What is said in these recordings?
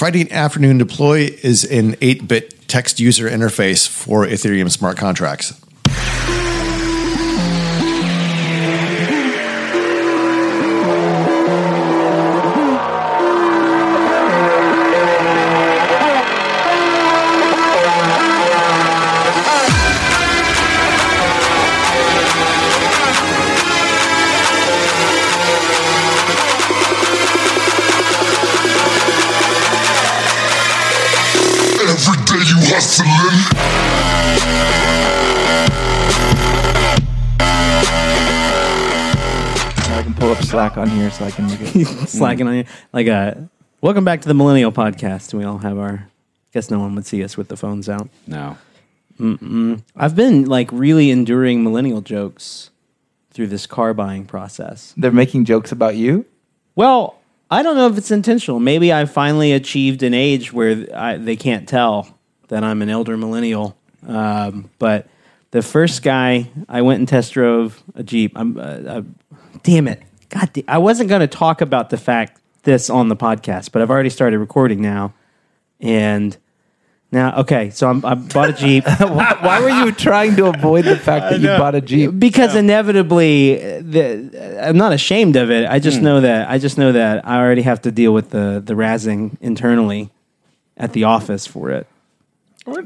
Friday afternoon deploy is an 8 bit text user interface for Ethereum smart contracts. Here so I can look at slacking on you. Like, uh, welcome back to the Millennial Podcast. We all have our. Guess no one would see us with the phones out. No. Mm-mm. I've been like really enduring millennial jokes through this car buying process. They're making jokes about you. Well, I don't know if it's intentional. Maybe I finally achieved an age where I, they can't tell that I'm an elder millennial. Um, but the first guy I went and test drove a Jeep. I'm, uh, uh, damn it, God, I wasn't going to talk about the fact this on the podcast, but I've already started recording now, and now okay. So I'm, I bought a Jeep. Why were you trying to avoid the fact that you bought a Jeep? because inevitably uh, the, I'm not ashamed of it. I just know that I just know that I already have to deal with the the razzing internally at the office for it.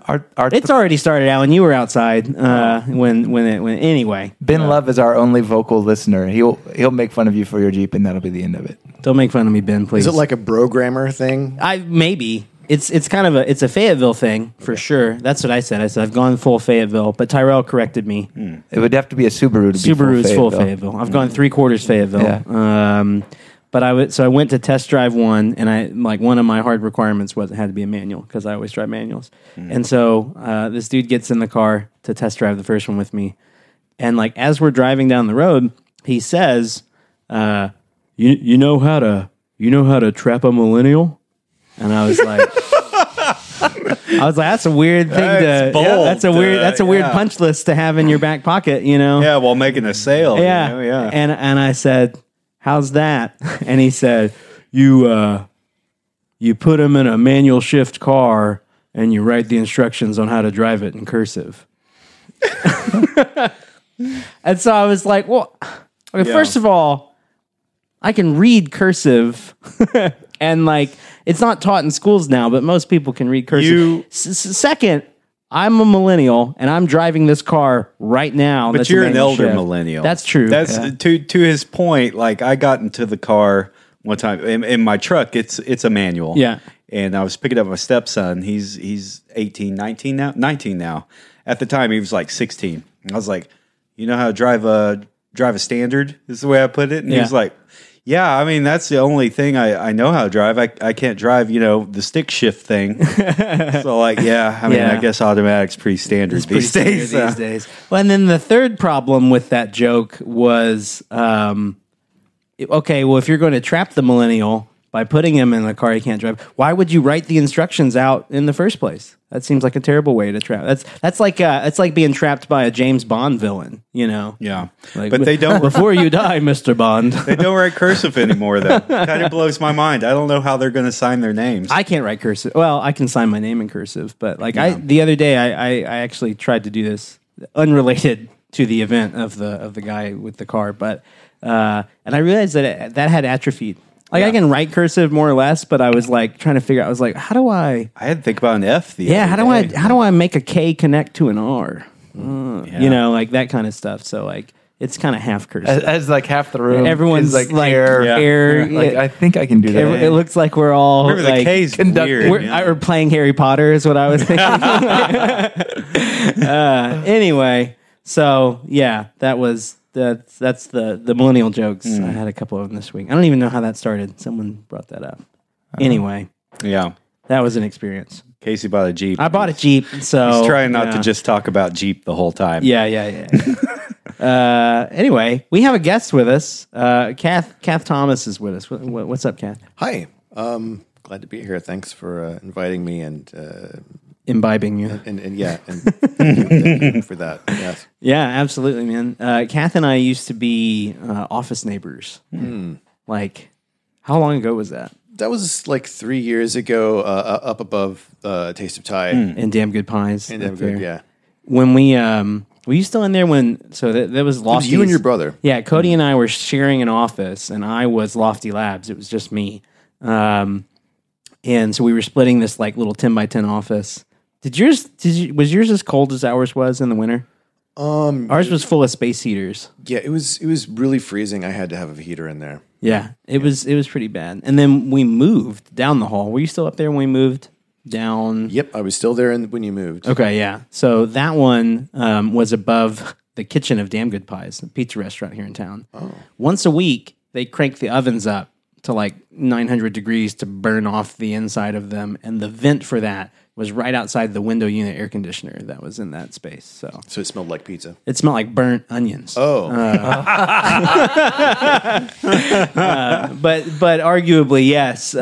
Our, our It's already started, Alan. You were outside uh, when when it when anyway. Ben Love is our only vocal listener. He'll he'll make fun of you for your Jeep, and that'll be the end of it. Don't make fun of me, Ben. Please. Is it like a programmer thing? I maybe it's it's kind of a it's a Fayetteville thing for sure. That's what I said. I said I've gone full Fayetteville, but Tyrell corrected me. It would have to be a Subaru to be Subaru is full Fayetteville. Fayetteville. I've gone three quarters Fayetteville. Yeah. Um, but I would so I went to test drive one, and I like one of my hard requirements was it had to be a manual because I always drive manuals. And so uh, this dude gets in the car to test drive the first one with me, and like as we're driving down the road, he says, uh, "You you know how to you know how to trap a millennial?" And I was like. I was like, "That's a weird thing That's to. bold, that's a weird. uh, that's a weird yeah. punch list to have in your back pocket, you know." Yeah, while making a sale. you yeah, know, yeah. And and I said, "How's that?" And he said, "You uh, you put him in a manual shift car and you write the instructions on how to drive it in cursive." and so I was like, "Well, okay, Yeah. first of all, I can read cursive." and like it's not taught in schools now, but most people can read cursive. You- s- second, I'm a millennial and I'm driving this car right now. but you're an elder shift. millennial. That's true. That's Yeah. to to his point. Like I got into the car one time in, in my truck. It's it's a manual. Yeah. And I was picking up my stepson. He's he's 18, 19 now, 19 now. At the time, he was like 16. I was like, you know how to drive a drive a standard? Is the way I put it. And he was like, yeah. I mean, that's the only thing I, I know how to drive. I, I can't drive, you know, the stick shift thing. so like, yeah. I mean, Yeah. I guess automatic's pretty standard pretty these standard days. so. these days. Well, and then the third problem with that joke was, um, okay, well, if you're going to trap the millennial by putting him in a car he can't drive, why would you write the instructions out in the first place? That seems like a terrible way to trap. That's that's like uh, that's like being trapped by a James Bond villain. You know, Yeah. Like, but they don't before you die, Mister Bond. They don't write cursive anymore, though. kind of blows my mind. I don't know how they're going to sign their names. I can't write cursive. Well, I can sign my name in cursive, but like I the other day I, I I actually tried to do this unrelated to the event of the of the guy with the car, but uh, and I realized that it, that had atrophied. Like I can write cursive more or less, but I was like trying to figure out. I was like, how do I? I had to think about an F. The Yeah, other how do I? How do I make a K connect to an R? Uh, Yeah. You know, like that kind of stuff. So like it's kind of half cursive. As, as like half the room, Everyone's is like, like air. Yeah. air. Like. I think I can do that. it, it looks like we're all Remember, the like, K's conduct- weird. We're, yeah. I- we're playing Harry Potter is what I was thinking. uh, anyway, so yeah, that was that's that's the the millennial jokes. I had a couple of them this week. I don't even know how that started. Someone brought that up. Anyway, yeah. that was an experience. Casey bought a Jeep. I bought a Jeep, so He's trying not yeah. to just talk about Jeep the whole time. Yeah, yeah, yeah. uh, anyway, we have a guest with us. Uh, Cath Cath Thomas is with us. What, what, what's up, Cath? Hi. Um, glad to be here. Thanks for uh, inviting me and, uh, Imbibing you. and, and yeah, and thank you for that. Yes. Yeah, absolutely, man. Uh, Cath and I used to be uh, office neighbors. Like, How long ago was that? That was like three years ago, uh, up above uh, Taste of Thai. And damn good pies. And damn good, there. yeah. When we um, were you still in there when? So that that was Lofty. you and your brother. Yeah, Cody and I were sharing an office, and I was Lofty Labs. It was just me, um, and so we were splitting this like little ten by ten office. Did yours? Did you, was yours as cold as ours was in the winter? Um, ours was full of space heaters. Yeah, it was it was really freezing. I had to have a heater in there. Yeah, it was it was pretty bad. And then we moved down the hall. Were you still up there when we moved down? Yep, I was still there in, when you moved. Okay, yeah. So that one um, was above the kitchen of Damn Good Pies, a pizza restaurant here in town. Oh. Once a week, they crank the ovens up to like 900 degrees to burn off the inside of them, and the vent for that was right outside the window unit air conditioner that was in that space. So So it smelled like pizza. it smelled like burnt onions. Oh, but but arguably yes, uh,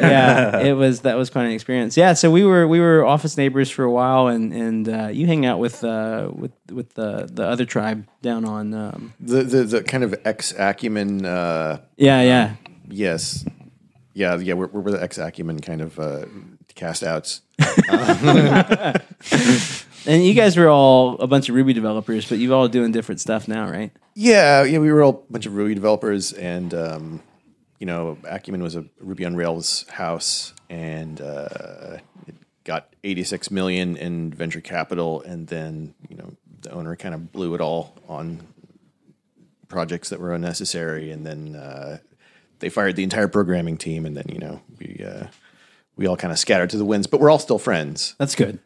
yeah, it was that was quite an experience. Yeah, so we were we were office neighbors for a while, and and uh, you hang out with uh, with with the the other tribe down on um, the, the the kind of ex acumen. Uh, yeah yeah yes, yeah, yeah. We're, we're the ex acumen kind of uh, cast outs. and you guys were all a bunch of Ruby developers, but you're all doing different stuff now, right? Yeah, yeah. We were all a bunch of Ruby developers, and um, you know, Acumen was a Ruby on Rails house, and uh, it got 86 million in venture capital, and then you know the owner kind of blew it all on projects that were unnecessary, and then uh, they fired the entire programming team, and then you know we uh, we all kind of scattered to the winds, but we're all still friends. That's good.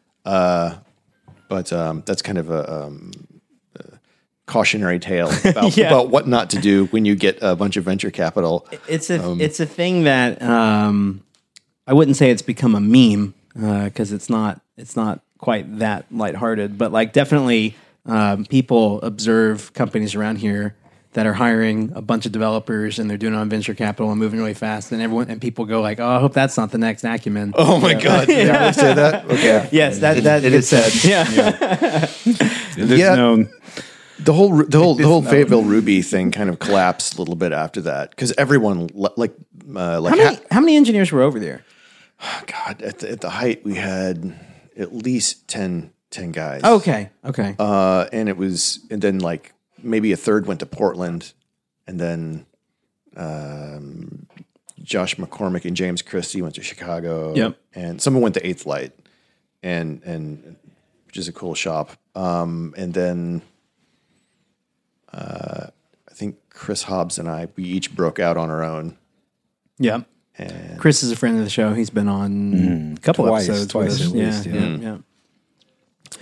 But um, that's kind of a, um, a cautionary tale about, Yeah. about what not to do when you get a bunch of venture capital. It's a it's a thing that um, I wouldn't say it's become a meme because it's not it's not quite that lighthearted, but like definitely um, people observe companies around here that are hiring a bunch of developers and they're doing it on venture capital and moving really fast, and everyone and people go like, "Oh, I hope that's not the next Acumen." Oh my god! Did I say that? Okay. yes, that that it is said. Yeah, It is Yeah. known. The whole the whole the whole Fayetteville Ruby thing kind of collapsed a little bit after that because everyone like uh, like how many ha- how many engineers were over there? God at the, at the height we had at least 10, 10 guys. Okay, okay. uh, and it was and then like maybe a third went to Portland, and then um, Josh McCormick and James Christie went to Chicago. Yep. and someone went to Eighth Light, and and which is a cool shop. Um, and then uh, I think Chris Hobbs and I we each broke out on our own. yeah. And Chris is a friend of the show. He's been on a couple Twice, episodes. twice with us. at yeah, least, yeah, yeah.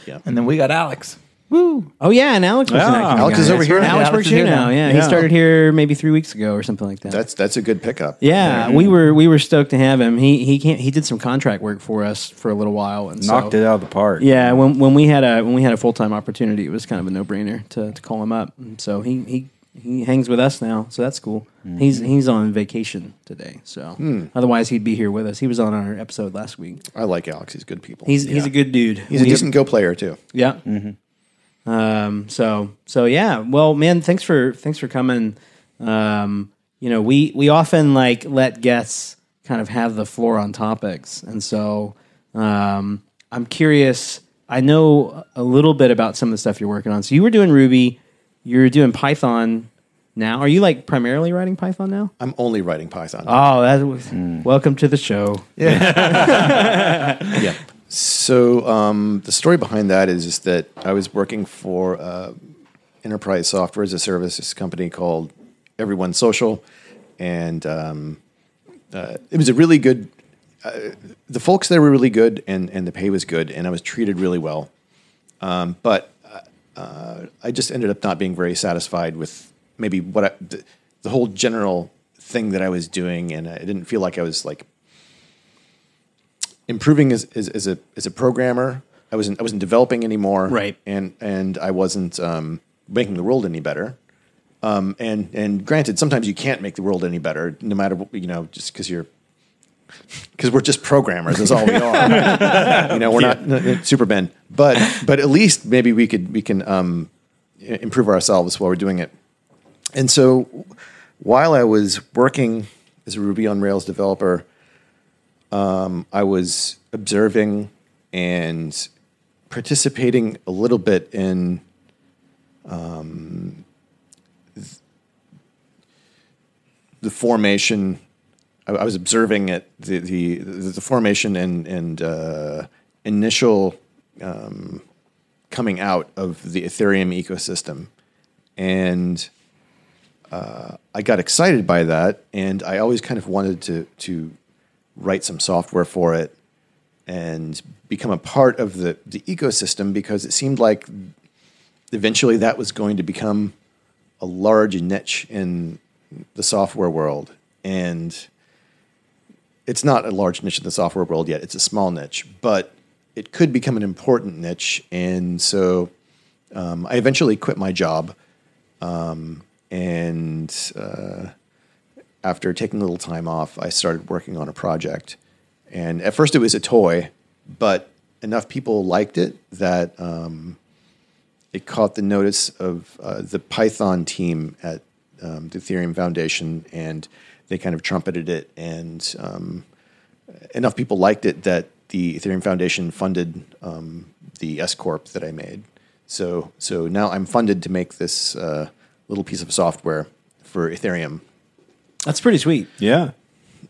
yeah. And then we got Alex. Oh yeah, and Alex was an Yeah. Acumen Alex guy. is over here Alex now. works Alex is here here now. now. Yeah, he Yeah. started here maybe three weeks ago or something like that. that's that's a good pickup. yeah, we were we were stoked to have him. He he can't he did some contract work for us for a little while and Knocked so, it out of the park. Yeah, when when we had a when we had a full time opportunity, it was kind of a no brainer to, to call him up. And so he he he hangs with us now, so that's cool. Mm-hmm. He's he's on vacation today, so hmm. otherwise he'd be here with us. He was on our episode last week. I like Alex. He's good people. He's he's a good dude. he's a decent Go player too. Yeah. Mm-hmm. Um. So so yeah. Well, man, thanks for thanks for coming. Um. You know, we we often like let guests kind of have the floor on topics, and so um, I'm curious. I know a little bit about some of the stuff you're working on. So you were doing Ruby, you're doing Python now. Are you like primarily writing Python now? I'm only writing Python. Now. Oh, that was welcome to the show. Yeah. So um, the story behind that is that I was working for uh, enterprise software as a service company called Everyone Social, and um, uh, it was a really good. Uh, the folks there were really good, and and the pay was good, and I was treated really well. Um, but uh, I just ended up not being very satisfied with maybe what I, the, the whole general thing that I was doing, and I didn't feel like I was like improving as, as, as a as a programmer. I wasn't I wasn't developing anymore, Right. And and I wasn't um, making the world any better. Um, and and granted, sometimes you can't make the world any better, no matter what, you know, just because you're because we're just programmers. That's all we are. you know, we're not uh, super Ben, but but at least maybe we could we can um, improve ourselves while we're doing it. And so, while I was working as a Ruby on Rails developer, um, I was observing and participating a little bit in the formation. I, I was observing it the the, the formation and and uh, initial um, coming out of the Ethereum ecosystem, and uh, I got excited by that, and I always kind of wanted to to write some software for it and become a part of the the ecosystem because it seemed like eventually that was going to become a large niche in the software world. And it's not a large niche in the software world yet. It's a small niche but it could become an important niche. And so um, i eventually quit my job um, and uh, after taking a little time off i started working on a project and at first it was a toy but enough people liked it that um, it caught the notice of uh, the Python team at um, the Ethereum Foundation, and they kind of trumpeted it, and um, enough people liked it that the Ethereum Foundation funded um, the S corp that I made. So, so now I'm funded to make this uh, little piece of software for Ethereum. That's pretty sweet. Yeah.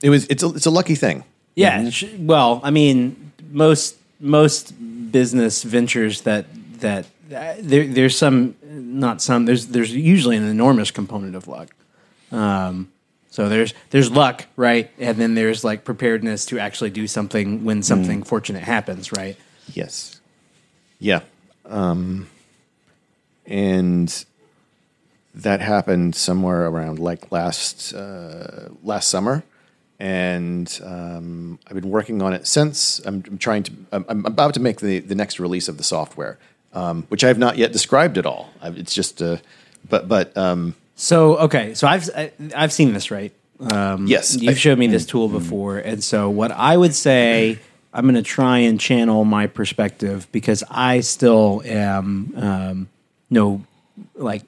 It was it's a, it's a lucky thing. Yeah. sh- Well, I mean, most most business ventures that that uh, there, there's some, not some. There's there's usually an enormous component of luck. Um, so there's there's luck, right, and then there's like preparedness to actually do something when something fortunate happens, right? Yes. Yeah. Um, and that happened somewhere around like last uh, last summer, and um, I've been working on it since. I'm, I'm trying to. I'm, I'm about to make the the next release of the software, um, which I have not yet described at all. It's just, uh, but but um, So okay, so I've I, I've seen this right. Um, Yes, you've showed me this tool before, and so what I would say, I'm going to try and channel my perspective because I still am um, know like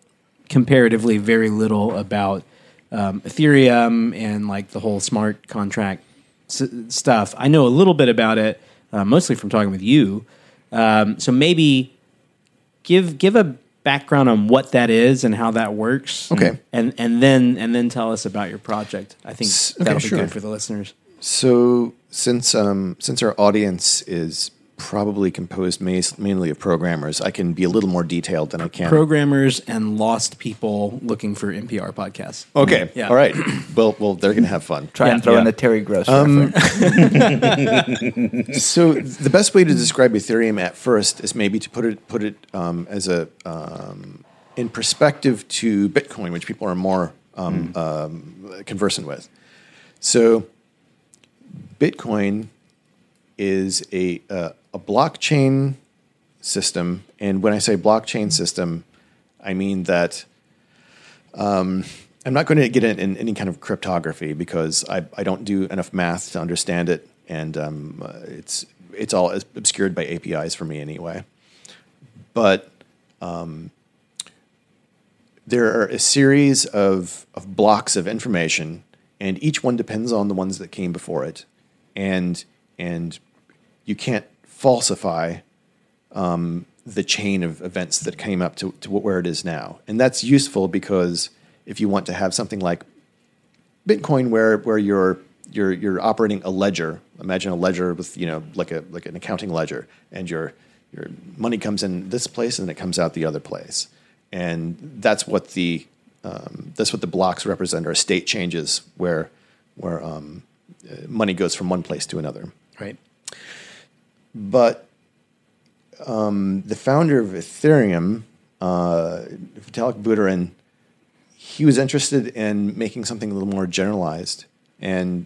comparatively very little about um, Ethereum and like the whole smart contract s- stuff. I know a little bit about it, uh, mostly from talking with you. Um, so maybe give give a background on what that is and how that works. Okay. and and then and then tell us about your project. I think S- okay, that'll be sure. good for the listeners. So since um, since our audience is probably composed mainly of programmers, I can be a little more detailed than I can. Programmers and lost people looking for NPR podcasts. okay, Yeah. all right. well, well, they're gonna have fun. Try Yeah, and throw in yeah. the Terry Gross Um. So the best way to describe Ethereum at first is maybe to put it put it um, as a um, in perspective to Bitcoin, which people are more um, um, conversant with. So Bitcoin is a uh, a blockchain system, and when I say blockchain system, I mean that I'm not going to get in, in any kind of cryptography because I, I don't do enough math to understand it, and um, uh, it's it's all obscured by APIs for me anyway. But um, there are a series of, of blocks of information, and each one depends on the ones that came before it, and and you can't falsify um, the chain of events that came up to, to where it is now. And that's useful because if you want to have something like Bitcoin where, where you're, you're, you're operating a ledger, imagine a ledger with, you know, like a, like an accounting ledger and your, your money comes in this place and it comes out the other place. And that's what the, um, that's what the blocks represent are state changes where, where um, uh, money goes from one place to another. Right. But um, the founder of Ethereum, uh, Vitalik Buterin, he was interested in making something a little more generalized. And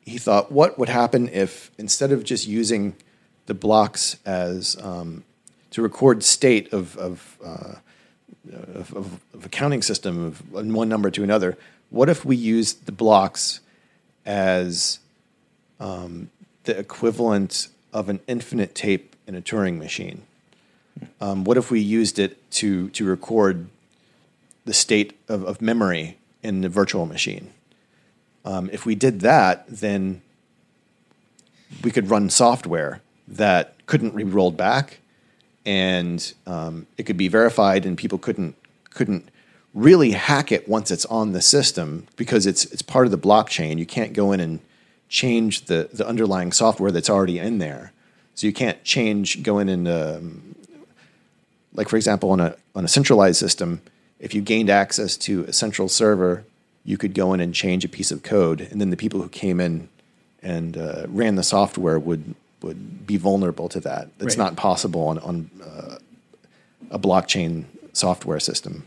he thought, what would happen if instead of just using the blocks as um, to record state of, of, uh, of, of, of accounting system of one number to another, what if we used the blocks as the equivalent of an infinite tape in a Turing machine. Um, what if we used it to to record the state of, of memory in the virtual machine? Um, if we did that, then we could run software that couldn't be rolled back, and um, it could be verified, and people couldn't couldn't really hack it once it's on the system because it's it's part of the blockchain. You can't go in and change the the underlying software that's already in there. So you can't change go in and um, like for example on a on a centralized system, if you gained access to a central server, you could go in and change a piece of code, and then the people who came in and uh, ran the software would would be vulnerable to that. It's Right. not possible on on uh, a blockchain software system.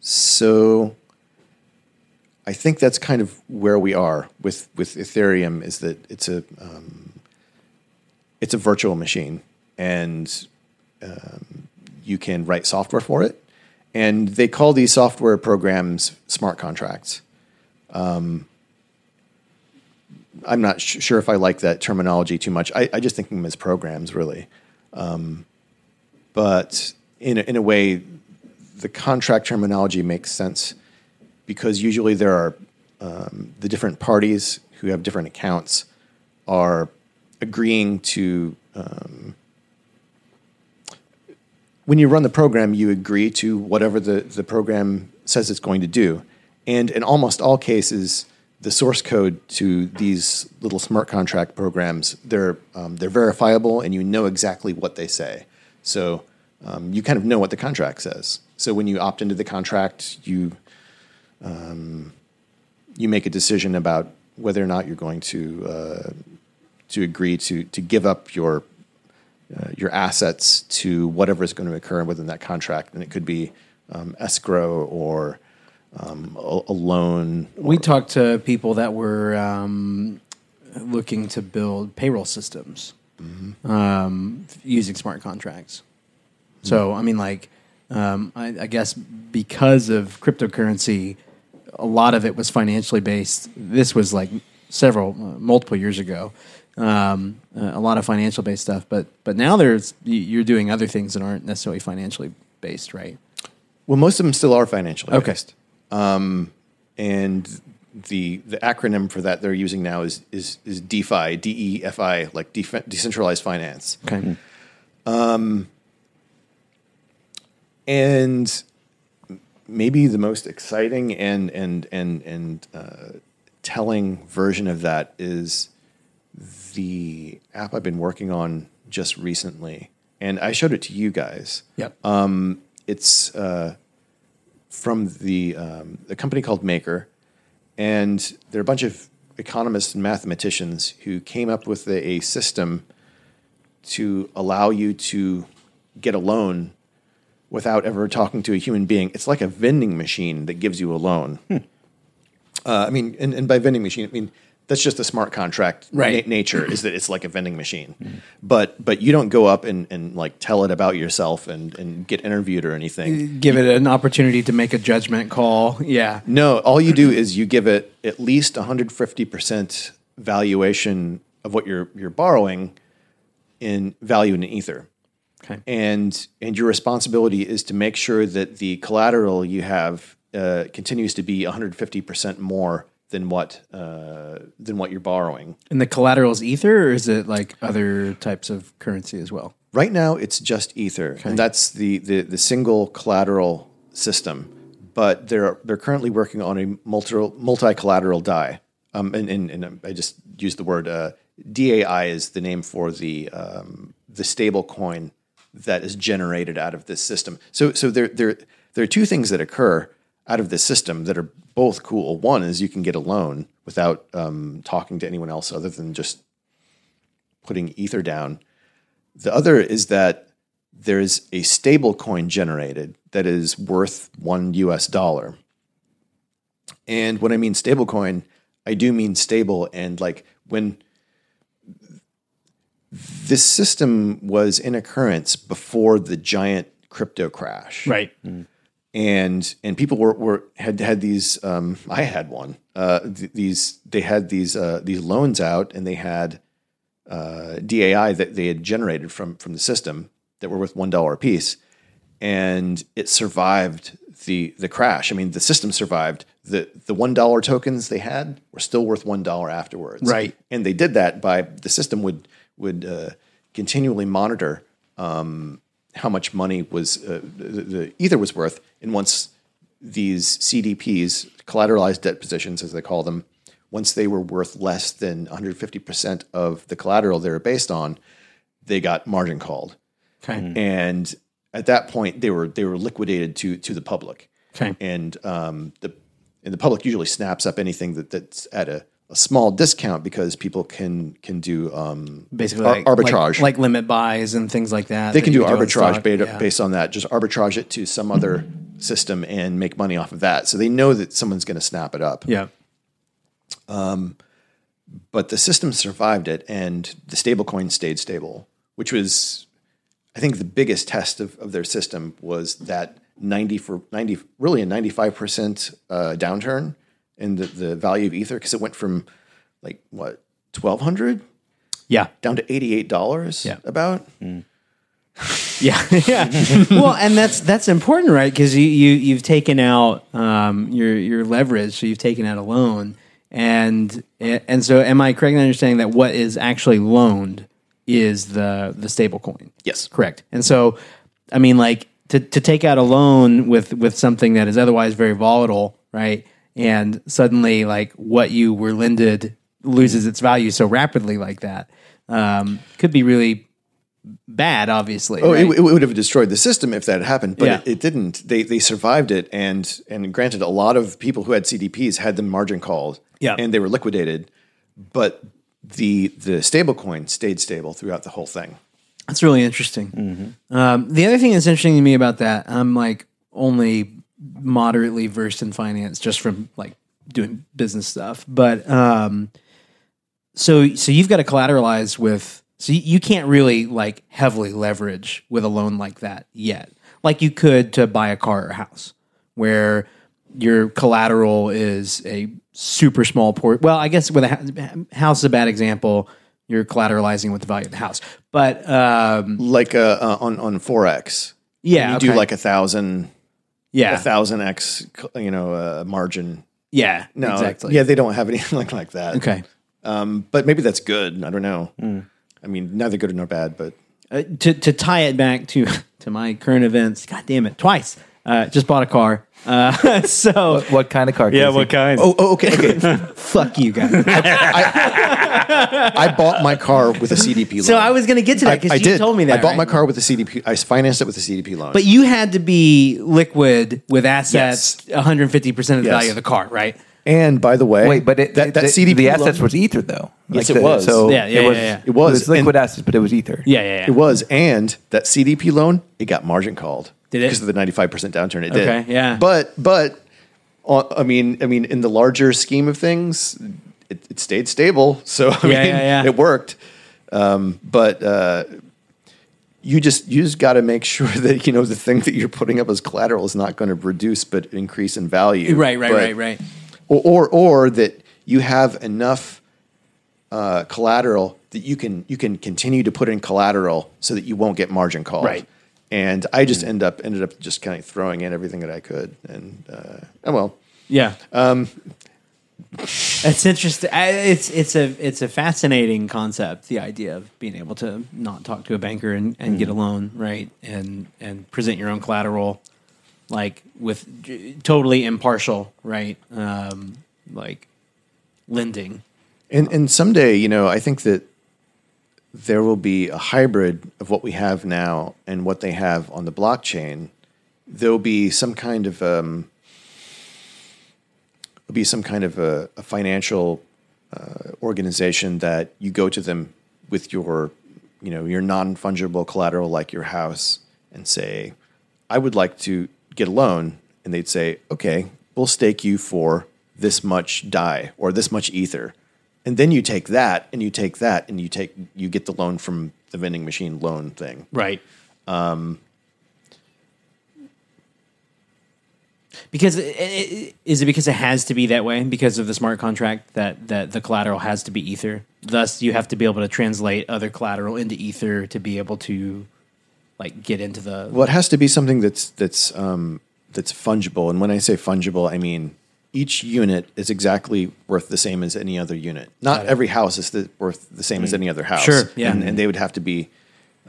So I think that's kind of where we are with with Ethereum is that it's a um, it's a virtual machine and um, you can write software for it and they call these software programs smart contracts. Um, I'm not sh- sure if I like that terminology too much. I, I just think of them as programs, really. Um, but in a, in a way, the contract terminology makes sense because usually there are um, the different parties who have different accounts are agreeing to um, when you run the program you agree to whatever the, the program says it's going to do. And in almost all cases the source code to these little smart contract programs they're um, they're verifiable and you know exactly what they say. So um, you kind of know what the contract says. So when you opt into the contract you you make a decision about whether or not you're going to uh, to agree to to give up your uh, your assets to whatever is going to occur within that contract, and it could be um, escrow or um, a, a loan. We talked to people that were um, looking to build payroll systems um, using smart contracts. So, I mean, like, um, I, I guess because of cryptocurrency, a lot of it was financially based. This was like several, uh, multiple years ago. Um, uh, a lot of financial based stuff, but but now there's you're doing other things that aren't necessarily financially based, right? Well, most of them still are financially Okay. based. Um, and the the acronym for that they're using now is is is DeFi, D E F I, like def- decentralized finance. Okay. Um, and maybe the most exciting and and and and uh, telling version of that is the app I've been working on just recently, and I showed it to you guys. Yep. It's uh, from the um, a company called Maker, and they're a bunch of economists and mathematicians who came up with a, a system to allow you to get a loan without ever talking to a human being. It's like a vending machine that gives you a loan. Hmm. Uh, I mean, and, and by vending machine, I mean that's just a smart contract Right. na- nature is that it's like a vending machine. Hmm. But but you don't go up and, and like tell it about yourself and, and get interviewed or anything. Uh, give it an opportunity to make a judgment call. Yeah. No, all you do is you give it at least 150% valuation of what you're you're borrowing in value in ether. Okay. and and your responsibility is to make sure that the collateral you have uh, continues to be 150 percent more than what uh, than what you're borrowing. And the collateral is ether, or is it like other types of currency as well? Right now, it's just ether, and that's the, the the single collateral system. But they're they're currently working on a multi multi collateral DAI. Um, and, and, and I just used the word uh, DAI is the name for the um, the stable coin that is generated out of this system. So so there there there are two things that occur out of this system that are both cool. One is you can get a loan without um, talking to anyone else other than just putting ether down. The other is that there's a stable coin generated that is worth one US dollar. And when I mean stable coin, I do mean stable. And like when this system was in occurrence before the giant crypto crash Right. and and people were, were had had these um, I had one uh, th- these they had these uh, these loans out and they had uh, DAI that they had generated from from the system that were worth one dollar a piece and it survived the the crash. I mean the system survived the the one dollar tokens they had were still worth one dollar afterwards. Right. and they did that by the system would would uh, continually monitor um, how much money was uh, the, the ether was worth, and once these CDPs, collateralized debt positions, as they call them, once they were worth less than 150% of the collateral they were based on, they got margin called. Okay. And at that point, they were they were liquidated to to the public. Okay. And um, the and the public usually snaps up anything that, that's at a, a small discount because people can can do um, Basically, ar- like, arbitrage. like, like limit buys and things like that. they that can do arbitrage based, Yeah. based on that. Just arbitrage it to some other system and make money off of that. So they know that someone's going to snap it up. Yeah. Um, But the system survived it, and the stablecoin stayed stable, which was, I think, the biggest test of, of their system was that ninety for ninety, really a ninety five percent uh, downturn in the, the value of ether because it went from like what twelve hundred Yeah. down to eighty eight dollars. Yeah. about. Yeah, yeah. well, and that's that's important, right? Because you, you you've taken out um, your your leverage, so you've taken out a loan, and and so am I correct in understanding that what is actually loaned is the the stable coin? Yes. correct. And so, I mean, like to to take out a loan with with something that is otherwise very volatile, right? And suddenly, like what you were lended loses its value so rapidly, like that, um, could be really bad. Obviously, Oh, right? it, it would have destroyed the system if that had happened, but Yeah. it, it didn't. They they survived it, and and granted, a lot of people who had CDPs had them margin called, Yeah. and they were liquidated, but the the stablecoin stayed stable throughout the whole thing. That's really interesting. Um, the other thing that's interesting to me about that, I'm like only moderately versed in finance just from like doing business stuff. But um, so so you've got to collateralize with so you, you can't really like heavily leverage with a loan like that yet, like you could to buy a car or a house, where your collateral is a super small port. Well, I guess with a hou- house is a bad example. You're collateralizing with the value of the house, but um, Like uh, uh, on on forex, yeah, you do like a thousand yeah, a thousand x, you know, uh, margin. yeah, No, exactly. Yeah, they don't have anything like like that. Okay. um, but maybe that's good. I don't know. I mean, neither good nor bad, but Uh, to to tie it back to to my current events. God damn it, twice. Uh, just bought a car. Uh, so What kind of car? Yeah, Casey? what kind? oh, oh okay, okay. fuck you guys. I bought my car with a CDP loan. so I was going to get to that I, because I you did. told me that. I bought right? my car with a CDP. I financed it with a CDP loan. but you had to be liquid with assets, Yes. 150 percent of the Yes. value of the car, right? and by the way, Wait, but it, that, that the, CDP the assets loan, was ether though. Yes, it the- was. So Yeah, yeah, it was, yeah, yeah. It was, liquid and- assets, but it was ether. Yeah, yeah, yeah. It was, and that CDP loan it got margin called. Did it? because of the ninety five percent downturn? It did. Okay, yeah. But but uh, I mean I mean in the larger scheme of things, it, it stayed stable. So I Yeah, mean yeah, yeah. it worked. Um, but uh, you just you just got to make sure that you know the thing that you're putting up as collateral is not going to reduce but increase in value. Right, right, But- right, right. or or, or that you have enough uh, collateral that you can you can continue to put in collateral so that you won't get margin called. Right. And I just end up ended up just kind of throwing in everything that I could, and uh, oh well. Yeah. Um, it's interesting. It's it's a it's a fascinating concept. The idea of being able to not talk to a banker and, and get a loan, right, and and present your own collateral, like with totally impartial, right, um, like lending. And and someday, you know, I think that there will be a hybrid of what we have now and what they have on the blockchain. There'll be some kind of um, there'll be some kind of a, a financial uh, organization that you go to them with your, you know, your non fungible collateral like your house and say, I would like to get a loan, and they'd say, okay, we'll stake you for this much DAI or this much ether, and then you take that and you take that and you take you get the loan from the vending machine loan thing. Right. Um, because it, it, is it because it has to be that way because of the smart contract that that the collateral has to be ether. Thus, you have to be able to translate other collateral into ether to be able to like get into the Well, it has to be something that's that's um, that's fungible, and when I say fungible, I mean each unit is exactly worth the same as any other unit. Not every house is the, worth the same as any other house. Sure, yeah. and, and they would have to be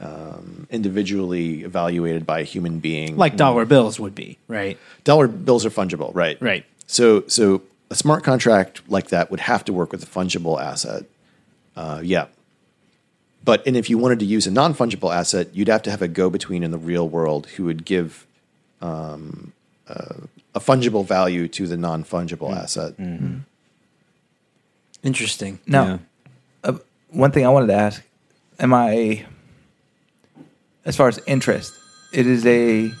um, individually evaluated by a human being, Like dollar bills would be, right? dollar bills are fungible, right? Right. So, so a smart contract like that would have to work with a fungible asset. Uh, yeah. But and if you wanted to use a non fungible asset, you'd have to have a go between in the real world who would give um, uh, a fungible value to the non fungible asset. Interesting. Now, Yeah. uh, one thing I wanted to ask: Am I, as far as interest, it is a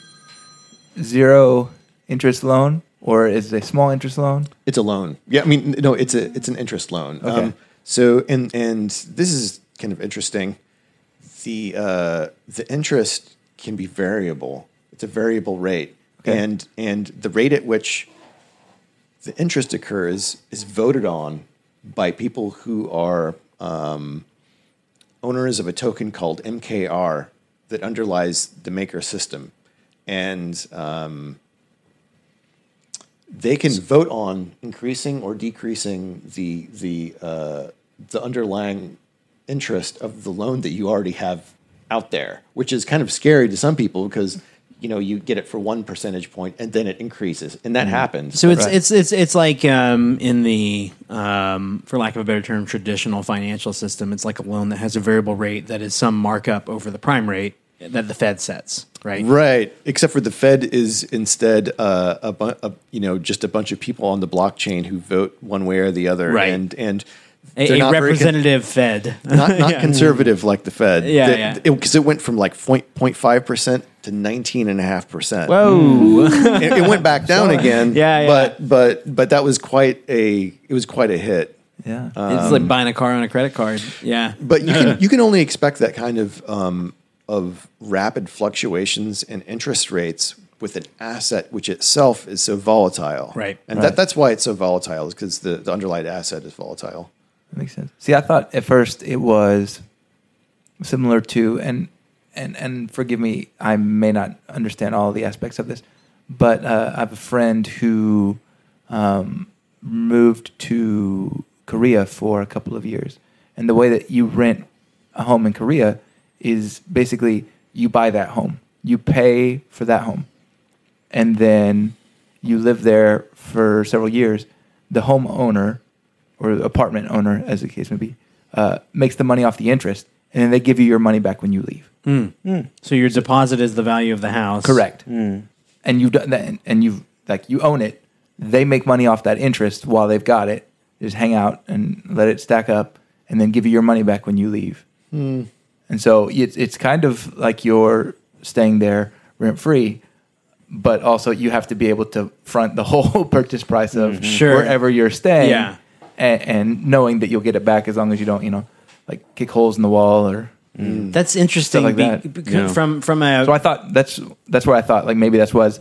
zero interest loan or is it a small interest loan? It's a loan. Yeah, I mean, no, it's a it's an interest loan. Um, Okay. so and and this is kind of interesting. The uh, the interest can be variable. It's a variable rate, Okay. and and the rate at which the interest occurs is voted on by people who are um, owners of a token called MKR that underlies the Maker system, and um, they can vote on increasing or decreasing the the uh, the underlying interest of the loan that you already have out there, which is kind of scary to some people because you know you get it for one percentage point and then it increases, and that happens. So it's Right. it's it's it's like um, in the um, for lack of a better term, traditional financial system. It's like a loan that has a variable rate that is some markup over the prime rate that the Fed sets, right? Right, except for the Fed is instead uh, a, bu- a you know just a bunch of people on the blockchain who vote one way or the other, Right. and and A, a very con- representative Fed. not not conservative like the Fed. Yeah, yeah. Because it, went from like 0.5 percent to nineteen and a half percent. Whoa! it, it went back down again. Yeah, yeah. But but but that was quite a it was quite a hit. Yeah. it's like buying a car on a credit card. Yeah, But you can you can only expect that kind of um, of rapid fluctuations in interest rates with an asset which itself is so volatile. Right. And Right. that that's why it's so volatile is because the, the underlying asset is volatile. That makes sense. See, I thought at first it was similar to, and and and forgive me, I may not understand all the aspects of this, but uh, I have a friend who um, moved to Korea for a couple of years, and the way that you rent a home in Korea is basically you buy that home, you pay for that home, and then you live there for several years. The homeowner or apartment owner, as the case may be, uh, makes the money off the interest, and then they give you your money back when you leave. Mm. Mm. so your deposit is the value of the house. Correct. Mm. And you've done that, and you've like you own it. They make money off that interest while they've got it. Just hang out and let it stack up, and then give you your money back when you leave. Hmm. And so it's it's kind of like you're staying there rent free, but also you have to be able to front the whole purchase price of mm-hmm. Sure. wherever you're staying. Yeah. and, and knowing that you'll get it back as long as you don't, you know, like kick holes in the wall or. That's interesting. Stuff like be- that. be- Yeah. From from a So I thought that's that's where I thought like maybe that was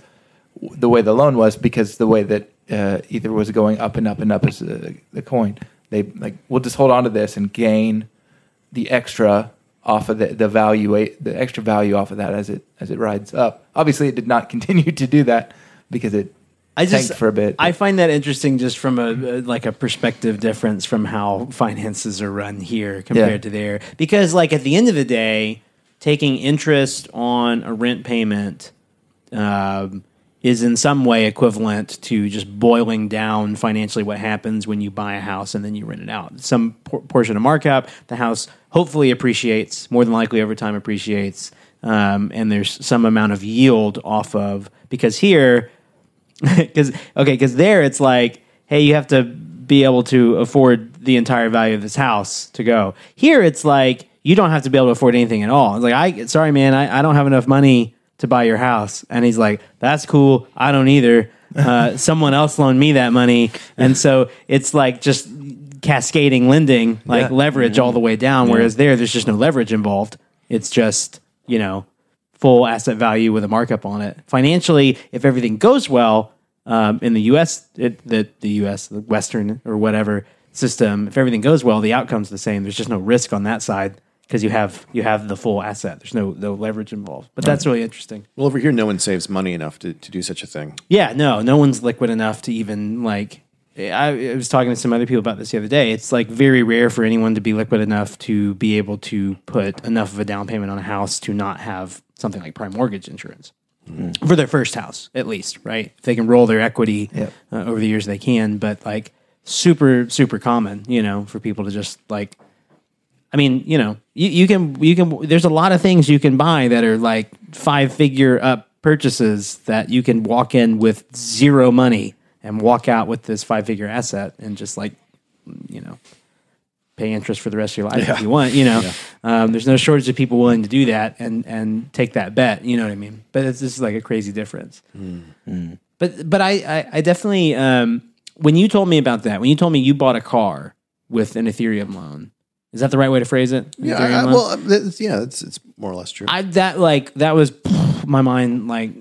the way the loan was because the way that uh, ether was going up and up and up as the, the coin. They like we'll just hold on to this and gain the extra off of the the value the extra value off of that as it as it rides up. Obviously, it did not continue to do that because it I just tanked for a bit. I find that interesting, just from a a- like a perspective difference from how finances are run here compared to there. Because, like at the end of the day, taking interest on a rent payment um, is in some way equivalent to just boiling down financially what happens when you buy a house and then you rent it out. Some por- portion of markup, the house hopefully appreciates, more than likely over time appreciates, um, and there's some amount of yield off of because here because okay because there it's like hey you have to be able to afford the entire value of this house to go. Here it's like you don't have to be able to afford anything at all. It's like i sorry man i, I don't have enough money to buy your house. And he's like that's cool. I don't either. Uh, someone else loaned me that money. And so it's like just cascading lending like Yeah. leverage all the way down. Whereas there there's just no leverage involved. It's just you know full asset value with a markup on it. Financially, if everything goes well um, in the U.S., it, the the U.S. the Western or whatever system, if everything goes well, the outcome's the same. There's just no risk on that side because you have you have the full asset. There's no no leverage involved. But that's really interesting. Well, over here, no one saves money enough to, to do such a thing. Yeah, no, no one's liquid enough to even like. I, I was talking to some other people about this the other day. It's like very rare for anyone to be liquid enough to be able to put enough of a down payment on a house to not have something like prime mortgage insurance for their first house, at least, right? If they can roll their equity Yep. uh, over the years, they can. But like super, super common, you know, for people to just like I mean, you know, you, you can you can. There's a lot of things you can buy that are like five figure up purchases that you can walk in with zero money and walk out with this five figure asset and just like, you know, pay interest for the rest of your life if you want. You know, um, there's no shortage of people willing to do that and and take that bet. You know what I mean? But it's just like a crazy difference. But but I I, I definitely um, when you told me about that when you told me you bought a car with an Ethereum loan. Is that the right way to phrase it? An Yeah, Ethereum I, well, that's, yeah, it's it's more or less true. I that like that was my mind like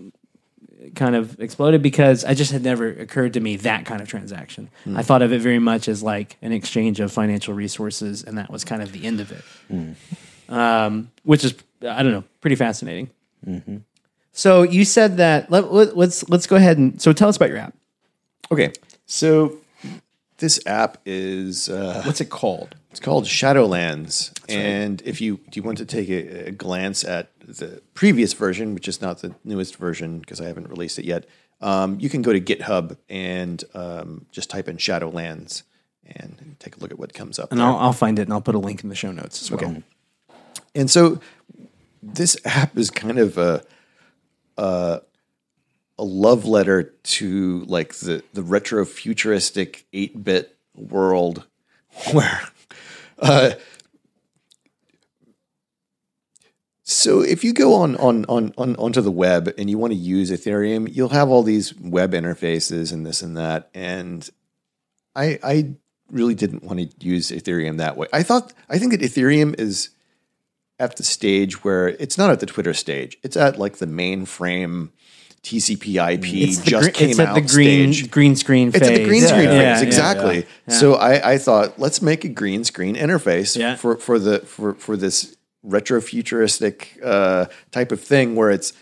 kind of exploded because I just had never occurred to me that kind of transaction. I thought of it very much as like an exchange of financial resources, and that was kind of the end of it. Um, which is I don't know, pretty fascinating. So you said that let, let, let's let's go ahead and so tell us about your app. okay, so this app is uh, What's it called? It's called Shadowlands, and if you do you want to take a, a glance at the previous version, which is not the newest version because I haven't released it yet, um, you can go to GitHub and um, just type in Shadowlands and take a look at what comes up. And. I'll, I'll find it and I'll put a link in the show notes as well. And so this app is kind of a a, a love letter to like the the retro futuristic 8-bit world where uh so if you go on, on on on onto the web and you want to use Ethereum, you'll have all these web interfaces and this and that. And I I really didn't want to use Ethereum that way. I thought I think that Ethereum is at the stage where it's not at the Twitter stage. It's at like the mainframe TCP/IP It's just gre- came it's at out the green stage. green screen It's phase. at the green screen Yeah, phase, yeah, yeah. exactly. So I, I thought let's make a green screen interface Yeah. for for the for for this retro futuristic uh, type of thing where it's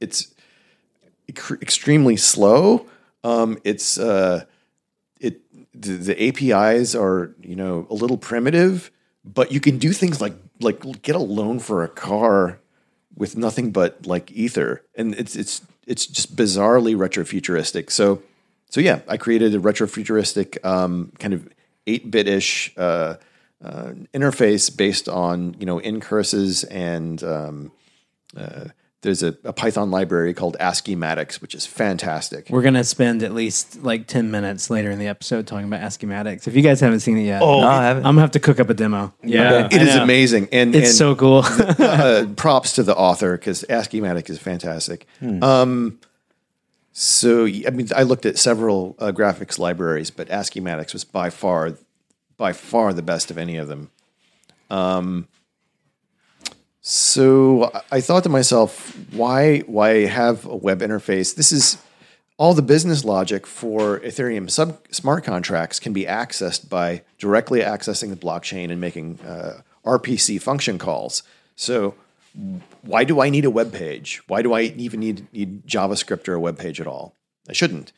it's extremely slow. Um, it's uh, it the, the APIs are you know a little primitive, but you can do things like like get a loan for a car with nothing but like ether, and it's it's it's just bizarrely retrofuturistic. So so yeah, I created a retrofuturistic um, kind of eight bit ish. Uh, uh, interface based on you know in curses and um, uh, there's a, a Python library called Asciimatics, which is fantastic. We're gonna spend at least like ten minutes later in the episode talking about Asciimatics. If you guys haven't seen it yet, No, I haven't. I'm gonna have to cook up a demo. Yeah, It I is know. amazing, and It's and, so cool. uh, props to the author because Asciimatic is fantastic. Um, so I mean, I looked at several uh, graphics libraries, but Asciimatics was by far, by far the best of any of them. Um, so I- thought to myself, why why have a web interface? This is all the business logic for Ethereum sub smart contracts can be accessed by directly accessing the blockchain and making uh, RPC function calls. So why do I need a web page? Why do I even need, need JavaScript or a web page at all? I shouldn't.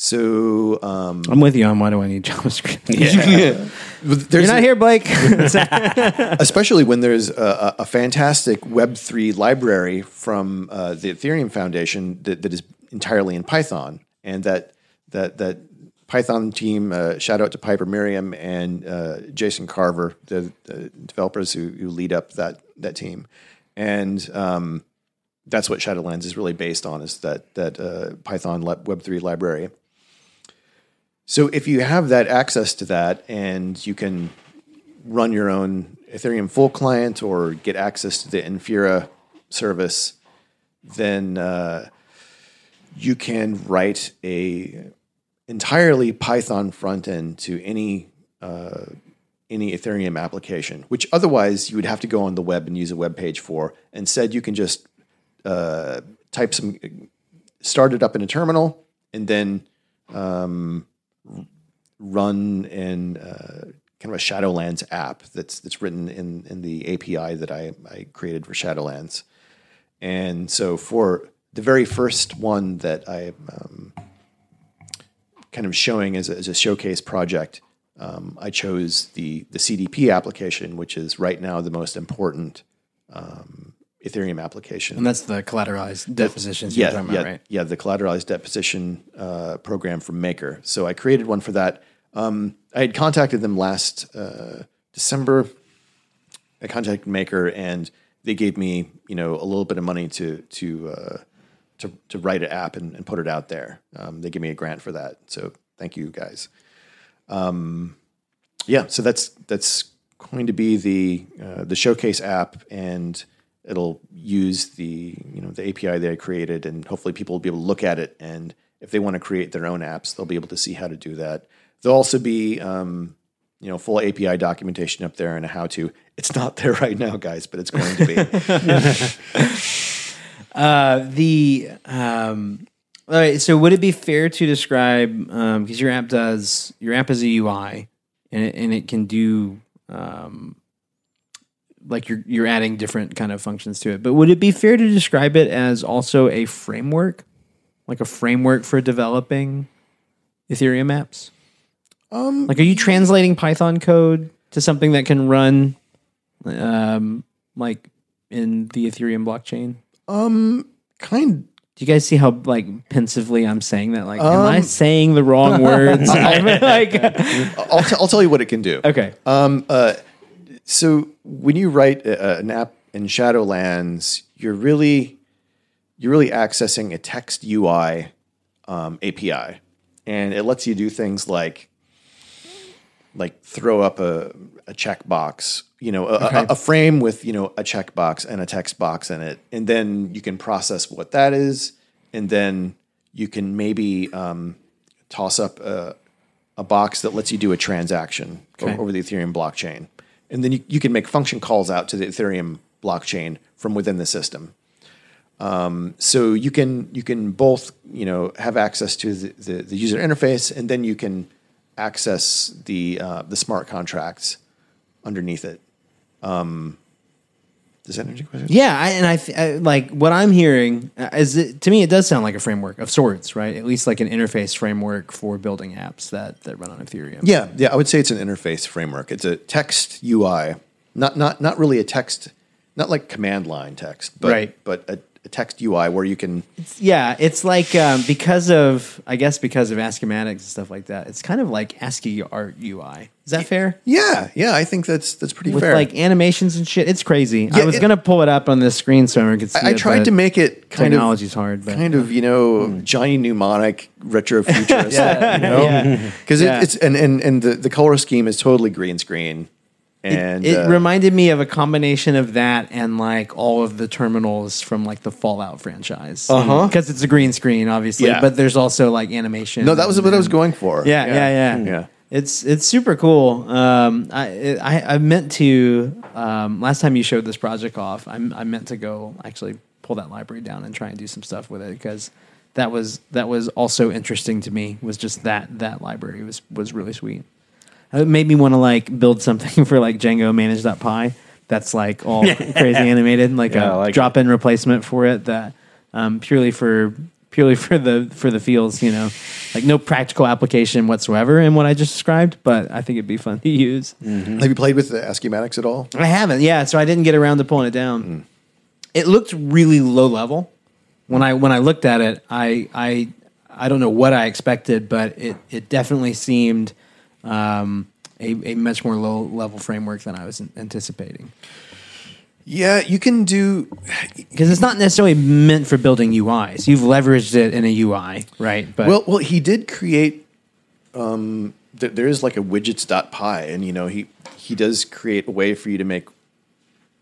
So um, I'm with you on why do I need JavaScript? there's You're not a- here, Blake. especially when there's a, a a fantastic Web3 library from uh, the Ethereum Foundation that, that is entirely in Python, and that that that Python team. Uh, shout out to Piper Merriam and uh, Jason Carver, the, the developers who, who lead up that that team, and um, that's what Shadowlands is really based on. Is that that uh, Python Web3 library. So if you have that access to that, and you can run your own Ethereum full client or get access to the Infura service, then uh, you can write a entirely Python front end to any uh, any Ethereum application, which otherwise you would have to go on the web and use a web page for. Instead, you can just uh, type some, start it up in a terminal, and then um, run and uh, kind of a Shadowlands app that's that's written in in the API that I I created for Shadowlands. And so for the very first one that I um, kind of showing as a, as a showcase project, um, I chose the the CDP application, which is right now the most important um, Ethereum application. And that's the collateralized debt positions yeah, you're talking yeah, right? yeah, the collateralized debt position uh, program from Maker. So I created one for that. Um, I had contacted them last uh, December. I contacted Maker, and they gave me, you know, a little bit of money to to uh, to, to write an app and, and put it out there. Um, they gave me a grant for that. So thank you guys. Um, yeah, so that's that's going to be the uh, the showcase app, and it'll use the you know the API that I created, and hopefully people will be able to look at it, and if they want to create their own apps, they'll be able to see how to do that. There'll also be um, you know full API documentation up there and a how to. It's not there right now, guys, but it's going to be. Uh, the um, all right. So would it be fair to describe because your app does your app is a UI and it, and it can do um, like you're you're adding different kind of functions to it. But would it be fair to describe it as also a framework, like a framework for developing Ethereum apps? Um, like, are you translating Python code to something that can run, um, like in the Ethereum blockchain? Um, kind Do you guys see how like pensively I'm saying that? Like, am I saying the wrong words? Like, I'll, t- I'll tell you what it can do. okay, So when you write a, an app in Shadowlands, you're really you're really accessing a text UI um, API, and it lets you do things like like throw up a, a checkbox, you know, a, a, a frame with you know a checkbox and a text box in it, and then you can process what that is, and then you can maybe um, toss up a, a box that lets you do a transaction Okay. over the Ethereum blockchain. And then you, you can make function calls out to the Ethereum blockchain from within the system. Um, so you can you can both you know have access to the, the, the user interface, and then you can access the uh, the smart contracts underneath it. Um, does that answer your question? yeah, I, and I, th- I like what I'm hearing uh, is it, to me it does sound like a framework of sorts, right? At least like an interface framework for building apps that that run on Ethereum. Yeah, yeah, I would say it's an interface framework. It's a text UI, not not not really a text, not like command line text, but Right. but a, a text UI where you can. Yeah, it's like um, because of I guess because of Asciimatics and stuff like that. It's kind of like ASCII art UI. Is that fair? Yeah, yeah, I think that's that's pretty With fair. like animations and shit, it's crazy. I was it- gonna pull it up on this screen so everyone could see. I, I tried to make it kind of technology's hard, but kind of you know Johnny Mnemonic retro futurist, Yeah, you know, because Yeah. it, it's and and and the, the color scheme is totally green screen, and it uh, reminded me of a combination of that and like all of the terminals from like the Fallout franchise. Uh-huh. Because it's a green screen, obviously, Yeah. but there's also like animation. no, that was what I was going for. Yeah, yeah, yeah, yeah. It's it's super cool. Um, I, I I meant to um, last time you showed this project off. I I meant to go actually pull that library down and try and do some stuff with it because that was that was also interesting to me. Was just that that library was was really sweet. It made me want to like build something for like Django manage.py that's like all crazy animated, like Yeah, I a like drop in replacement for it that um, purely for purely for the for the feels, you know, like no practical application whatsoever in what I just described, but I think it'd be fun to use. Have you played with the Asciimatics at all? I haven't, yeah, so I didn't get around to pulling it down. It looked really low level when I when I looked at it. I I I don't know what I expected, but it it definitely seemed um, a, a much more low level framework than I was anticipating. Yeah, you can do. Because it's not necessarily meant for building UIs. You've leveraged it in a UI, right? But Well, well, he did create. Um, th- there is like a widgets.py, and you know he he does create a way for you to make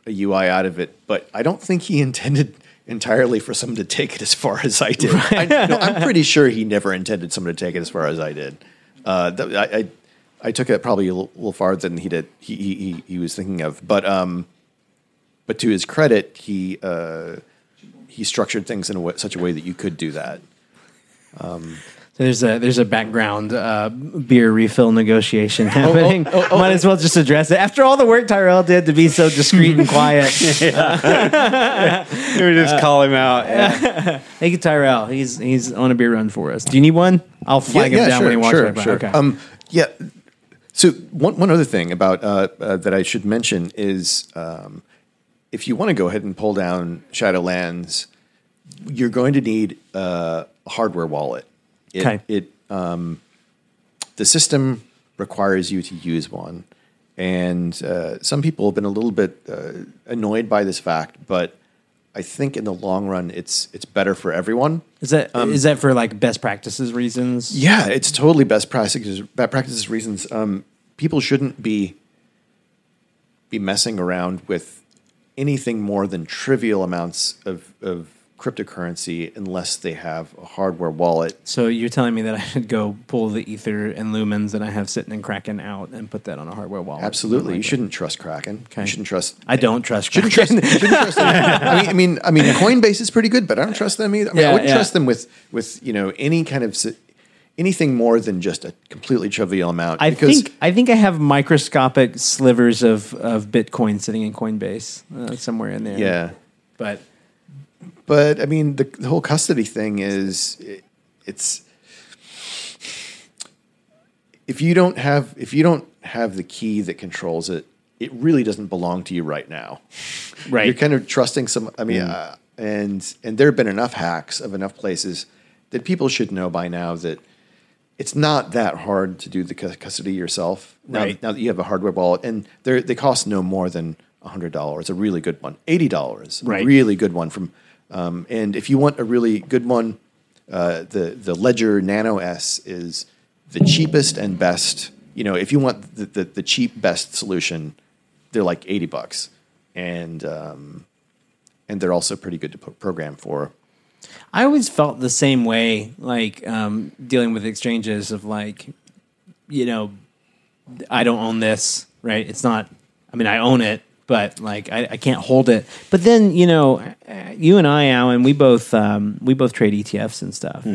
a UI out of it, but I don't think he intended entirely for someone to take it as far as I did. I, no, I'm pretty sure he never intended someone to take it as far as I did. Uh, th- I, I I took it probably a little, little farther than he did. He, he he he was thinking of, but um, but to his credit, he uh, he structured things in a way, such a way that you could do that. Um, There's a there's a background uh, beer refill negotiation happening. Might as well just address it. After all the work Tyrell did to be so discreet and quiet. We just call him out. Yeah. Thank you, Tyrell. He's he's on a beer run for us. Do you need one? I'll flag him down when he walks sure, right by. sure. Okay. Um, yeah. So one one other thing about uh, uh, that I should mention is um, if you want to go ahead and pull down Shadowlands, you're going to need uh, a hardware wallet. It, Okay. It um, the system requires you to use one, and uh, some people have been a little bit uh, annoyed by this fact, but I think in the long run, it's it's better for everyone. Is that is that for like best practices reasons? um, Yeah, it's totally best practices. Best practices reasons. Um, people shouldn't be be messing around with anything more than trivial amounts of, of cryptocurrency unless they have a hardware wallet. So you're telling me that I should go pull the ether and lumens that I have sitting in Kraken out and put that on a hardware wallet? Absolutely, Like you shouldn't trust Kraken. Okay. You shouldn't trust. I don't trust Shouldn't Kraken. trust. shouldn't trust. I mean, I mean, I mean, Coinbase is pretty good, but I don't trust them either. I mean, Yeah, I wouldn't yeah. trust them with with you know any kind of anything more than just a completely trivial amount. I think I think I have microscopic slivers of, of Bitcoin sitting in Coinbase uh, somewhere in there. Yeah. but But I mean, the, the whole custody thing is it, it's if you don't have if you don't have the key that controls it, it really doesn't belong to you right now. Right. You're kind of trusting some. I mean, uh, and and there have been enough hacks of enough places that people should know by now that it's not that hard to do the custody yourself. Now, Right. now that you have a hardware wallet, and they they cost no more than hundred dollars. A really good one, eighty dollars. Right. really good one from. Um, and if you want a really good one, uh, the the Ledger Nano S is the cheapest and best. You know, if you want the, the, the cheap best solution, they're like eighty bucks, and um, and they're also pretty good to pro- program for. I always felt the same way, like um, dealing with exchanges of like, you know, I don't own this, right? It's not. I mean, I own it, but like, I, I can't hold it. But then, you know, you and I, Alan, we both um, we both trade ETFs and stuff.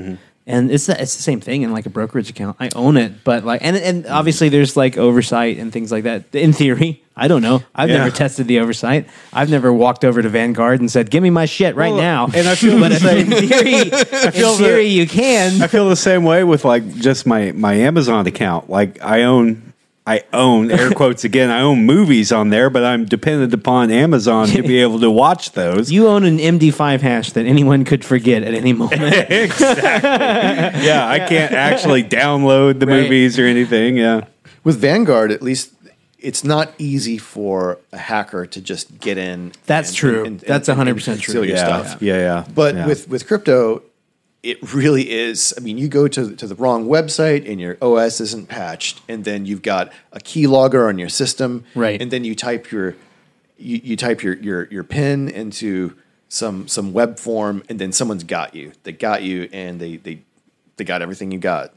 And it's the, it's the same thing in like a brokerage account. I own it, but like, and and obviously there's like oversight and things like that. In theory, I don't know. I've Yeah. never tested the oversight. I've never walked over to Vanguard and said, "Give me my shit right Well, now." and I feel the same- in theory, in feel that- theory, you can. I feel the same way with like just my my Amazon account. Like I own I own air quotes again. I own movies on there, but I'm dependent upon Amazon to be able to watch those. You own an MD5 hash that anyone could forget at any moment. exactly. yeah, I can't actually download the Right. movies or anything. Yeah. With Vanguard, at least, it's not easy for a hacker to just get in. That's and- true. and- and- That's and- 100% and true. steal your yeah, stuff. yeah, yeah. But Yeah. with with crypto, it really is. I mean, you go to to the wrong website and your OS isn't patched, and then you've got a keylogger on your system, Right. And then you type your you, you type your your your pin into some some web form, and then someone's got you. They got you, and they they they got everything you got.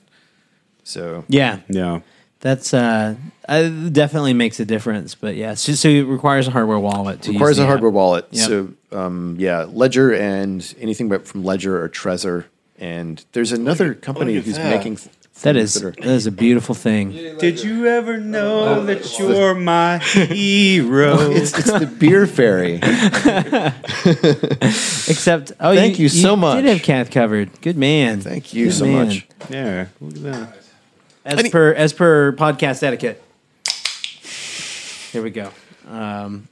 So yeah, yeah. that's uh, uh, definitely makes a difference. But yeah, so, so it requires a hardware wallet. To requires use a hardware app. wallet. Yep. So um, yeah, Ledger and anything but from Ledger or Trezor. And there's another company who's that. making th- that is that, are, that is a beautiful thing. Did you ever know that you're my hero? it's, it's the beer fairy. Except, oh, Thank you so much. Did have Kath covered. Good man. Thank you Good so man. much. yeah, look at that. As Any- per as per podcast etiquette. Here we go. Um,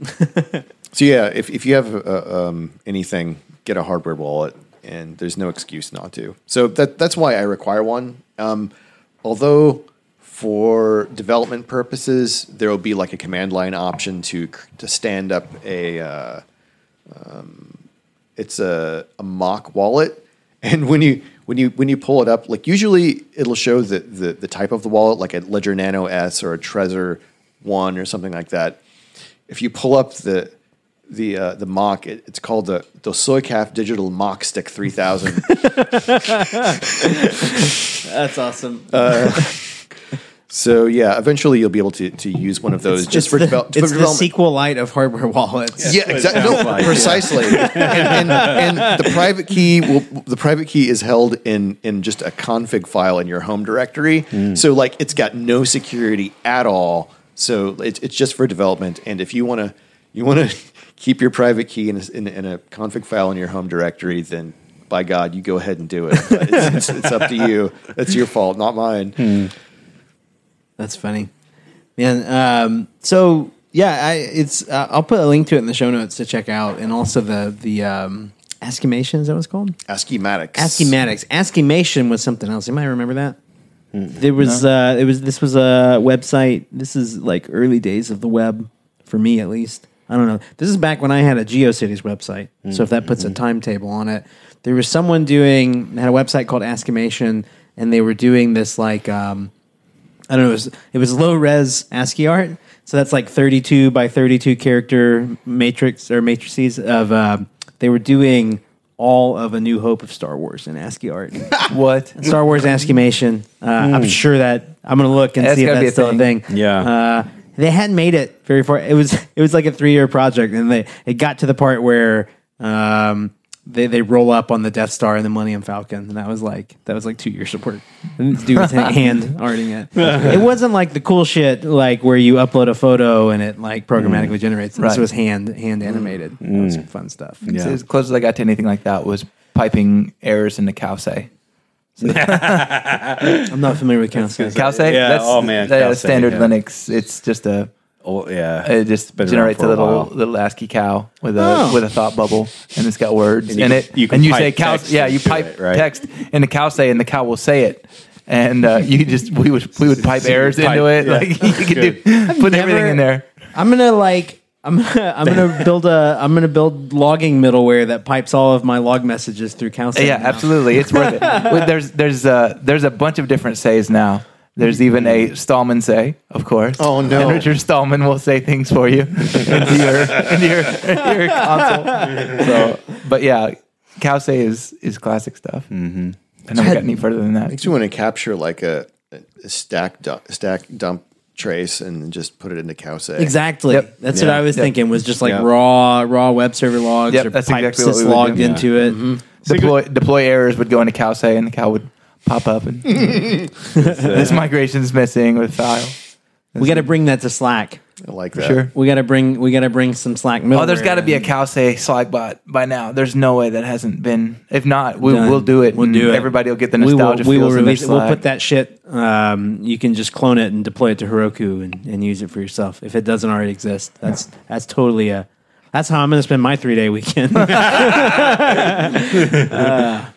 So yeah, if, if you have uh, um, anything, get a hardware wallet, and there's no excuse not to. So that that's why I require one. Um, although for development purposes, there will be like a command line option to to stand up a. Uh, um, it's a, a mock wallet, and when you when you when you pull it up, like usually it'll show the, the the type of the wallet, like a Ledger Nano S or a Trezor One or something like that. If you pull up the the uh, the mock, it, it's called the the Soycaf Digital Mock Stick Three Thousand. that's awesome. So yeah, eventually you'll be able to, to use one of those just for, the, devel- for it's the development. SQLite of hardware wallets. Yeah, exactly. No, like, yeah. precisely. and, and, and the private key will the private key is held in in just a config file in your home directory. So like it's got no security at all. So it's it's just for development. And if you want to you want to keep your private key in a, in, in a config file in your home directory, then by God, you go ahead and do it. It's, it's, it's up to you. It's your fault, not mine. That's funny, man. Um, so yeah, I, it's uh, I'll put a link to it in the show notes to check out, and also the the um, Asciimation is that what it's called? Asciimatics. Asciimatics. Asciimation was something else. You might remember that. There was uh, it was this was a website. This is like early days of the web for me at least. I don't know. This is back when I had a GeoCities website. So if that puts a timetable on it, there was someone doing had a website called Asciimation, and they were doing this like um, I don't know. It was, it was low res ASCII art. So that's like 32 by 32 character matrix or matrices of. Uh, they were doing all of A New Hope of Star Wars in ASCII art. What? Star Wars Asciimation. Uh, I'm sure that I'm going to look and That's see if that's a still a thing. thing. Yeah. Uh, they hadn't made it very far. It was it was like a three year project, and they it got to the part where um, they they roll up on the Death Star and the Millennium Falcon, and that was like that was like two years of work. And this dude was hand arting it. It wasn't like the cool shit like where you upload a photo and it like programmatically generates. This Right. was hand hand animated. That was fun stuff. It's As close as I got to anything like that was piping errors into Cowsay. I'm not familiar with Council. Cowsay? Yeah, That's oh, man, the Cowsay, standard yeah. Linux. It's just a Oh yeah, it just Been generates a a little while. little ASCII cow with a Oh. with a thought bubble, and it's got words And you in can- it. you can and you pipe say cow. text Yeah, you pipe it, right? text in the cow say, and the cow will say it. And uh, you just we would we would pipe errors pipe- into it. yeah. Like you could do put everything never- in there. I'm gonna like I'm gonna I'm gonna build a I'm gonna build logging middleware that pipes all of my log messages through Cowsay. Yeah, absolutely. It's worth it. Well, there's there's uh, there's a bunch of different says now. There's even a Stallman say, of course. Oh, no. And Richard Stallman will say things for you into your into your, into your console. So, but yeah, cow say is is classic stuff. Mm-hmm. I never got any further than that. Makes me want to capture like a, a stack dump, stack dump trace and just put it into Cowsay. Exactly. Yep. That's Yeah. what I was Yep. thinking was just like Yeah. raw raw web server logs Yep, or that's pipes exactly what just we would logged do. into it. Mm-hmm. Deploy deploy errors would go into cow and the cow would pop up and this migration is missing with file. We got to bring that to Slack. I like that. Sure. We got to bring we got to bring some Slack middleware. Oh, there's got to be a in. cow say Slack bot by now. There's no way that hasn't been. If not, we, Done. we'll do it. We'll do it. Everybody will get the We will, nostalgia. we will feels in their release it. We'll Slack. put that shit. Um, you can just clone it and deploy it to Heroku and, and use it for yourself if it doesn't already exist. That's that's totally a. That's how I'm going to spend my three day weekend. Uh,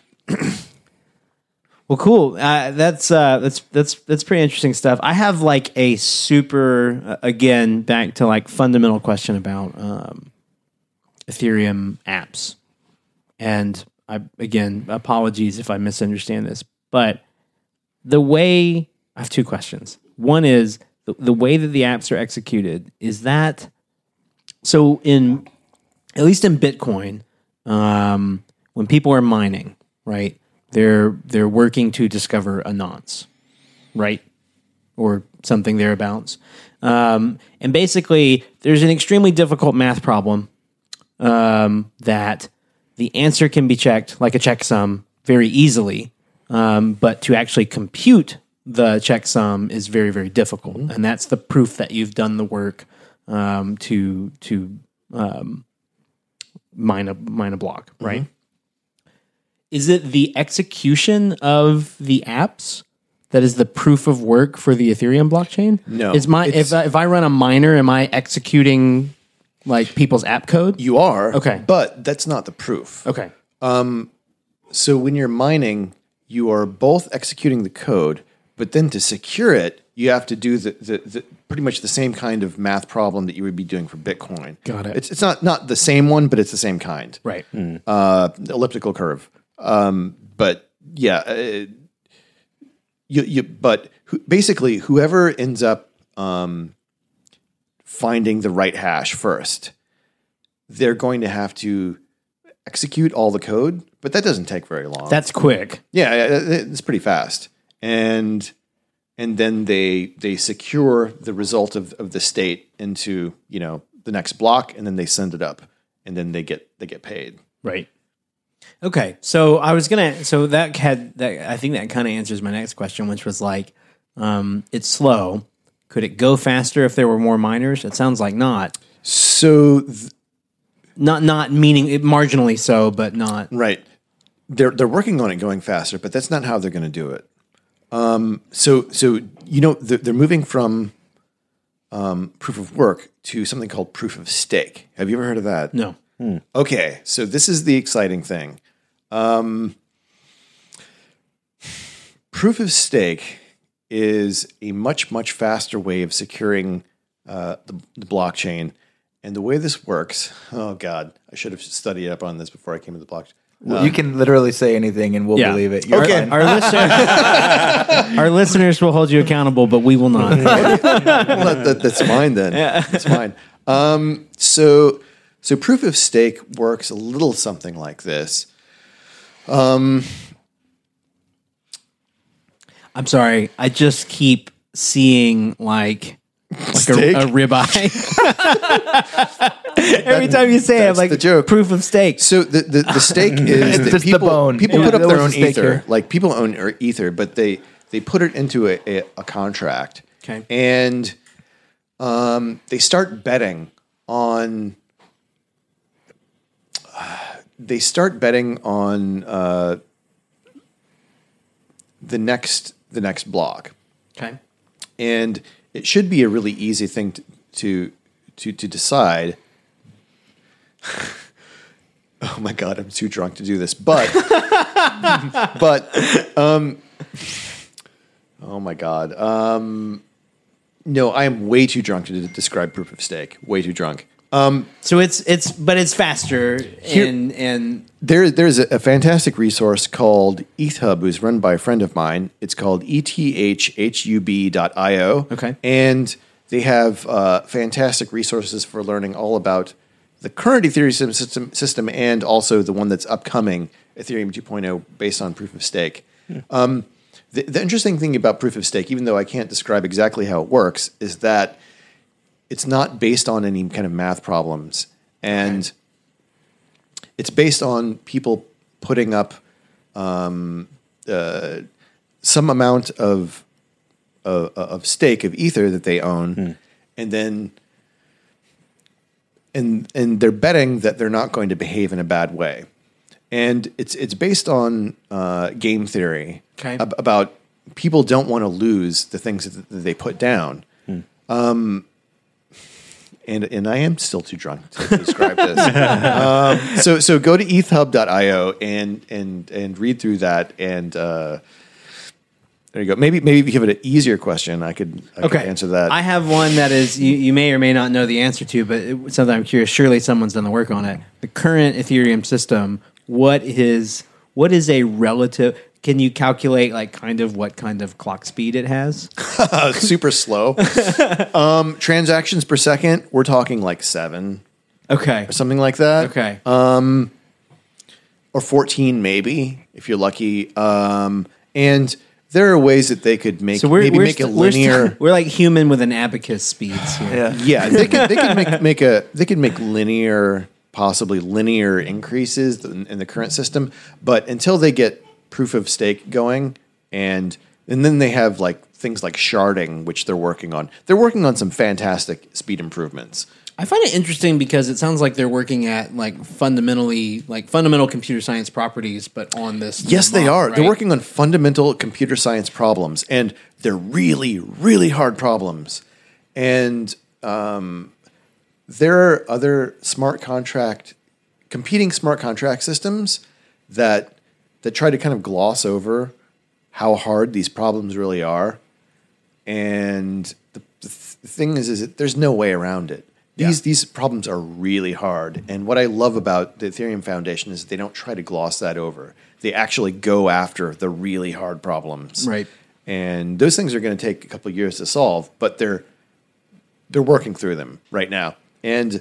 well, cool. Uh, that's uh, that's that's that's pretty interesting stuff. I have like a super uh, again back to like fundamental question about um, Ethereum apps, and I again apologies if I misunderstand this, but the way I have two questions. One is the, the way that the apps are executed is that so in at least in Bitcoin, um, when people are mining, right? They're they're working to discover a nonce, right? Or something thereabouts. Um, and basically, there's an extremely difficult math problem um, that the answer can be checked like a checksum very easily, um, but to actually compute the checksum is very very difficult, and that's the proof that you've done the work um, to to um, mine a mine a block, right? Is it the execution of the apps that is the proof of work for the Ethereum blockchain? No, is my if I, if I run a miner, am I executing like people's app code? You are. Okay. But that's not the proof. okay, Um, So when you're mining, you are both executing the code, but then to secure it, you have to do the, the, the pretty much the same kind of math problem that you would be doing for Bitcoin. Got it. It's, it's not not the same one, but it's the same kind. right. Uh, elliptical curve. Um, but yeah, uh, you, you but who, basically whoever ends up um, finding the right hash first, they're going to have to execute all the code, but that doesn't take very long. That's quick. yeah, yeah, it's pretty fast, and and then they they secure the result of, of the state into you know the next block, and then they send it up, and then they get they get paid. Right. Okay, so I was gonna. So that had that. I think that kind of answers my next question, which was like, um, it's slow. Could it go faster if there were more miners? It sounds like not. So th- Not not meaning it marginally so, but not. Right. They're they're working on it going faster, but that's not how they're going to do it. Um, so so you know they're, they're moving from um, proof of work to something called proof of stake. Have you ever heard of that? No. Okay, so this is the exciting thing. Um, proof of stake is a much much faster way of securing uh, the, the blockchain, and the way this works. Oh God, I should have studied up on this before I came to the blockchain. you can literally say anything and we'll Yeah. believe it. You're Okay. fine. Our listeners, our listeners will hold you accountable, but we will not. well, that, that- that's fine then. That's fine. Um, so, so proof of stake works a little something like this. I'm sorry. I just keep seeing like like a, a ribeye. Every time you say it, I'm like the joke. proof of stake. So the the, the stake is that people people Yeah, put up their own ether. here. Like people own er- ether, but they they put it into a, a, a contract. Okay. and um, they start betting on. They start betting on uh, the next the next block. Okay. and it should be a really easy thing to to to, to decide. oh my god, I'm too drunk to do this, but but um, oh my god, um, no, I am way too drunk to describe proof of stake. Way too drunk. So it's it's but it's faster and and There, there's a, a fantastic resource called EthHub, who's run by a friend of mine. It's called ethhub.io. Okay. And they have uh, fantastic resources for learning all about the current Ethereum system, system and also the one that's upcoming, Ethereum 2.0, based on proof of stake. Um, the, the interesting thing about proof of stake, even though I can't describe exactly how it works, is that it's not based on any kind of math problems. And it's based on people putting up um, uh, some amount of, of of stake of ether that they own, and then and and they're betting that they're not going to behave in a bad way, and it's it's based on uh, game theory Okay. ab- about people don't want to lose the things that, that they put down. Um, and and I am still too drunk to describe this. um, so so go to ethhub.io and and and read through that and uh, there you go. Maybe maybe if you give it an easier question, I could, I could okay. answer that. I have one that is you, you may or may not know the answer to, but it, something I'm curious. Surely someone's done the work on it. The current Ethereum system. What is what is a relative? Can you calculate like kind of what kind of clock speed it has? Super slow. um, transactions per second, we're talking like seven Okay. or something like that. Okay. Um, or 14 maybe if you're lucky um, and there are ways that they could make so we're maybe we're, make a st- we're, st- linear we're like human with an abacus speeds here. Yeah. yeah they could they could make, make a they could make linear possibly linear increases in, in the current system but until they get proof of stake going and and then they have like things like sharding which they're working on they're working on some fantastic speed improvements I find it interesting because it sounds like they're working at like fundamentally like fundamental computer science properties, but on this. Yes, they model, are. They're working on fundamental computer science problems, and they're really, really hard problems. And um, there are other smart contract, competing smart contract systems that that try to kind of gloss over how hard these problems really are. And the, the th- thing is, is that there's no way around it. These these problems are really hard, and what I love about the Ethereum Foundation is they don't try to gloss that over. They actually go after the really hard problems, Right. And those things are going to take a couple of years to solve, but they're they're working through them right now. And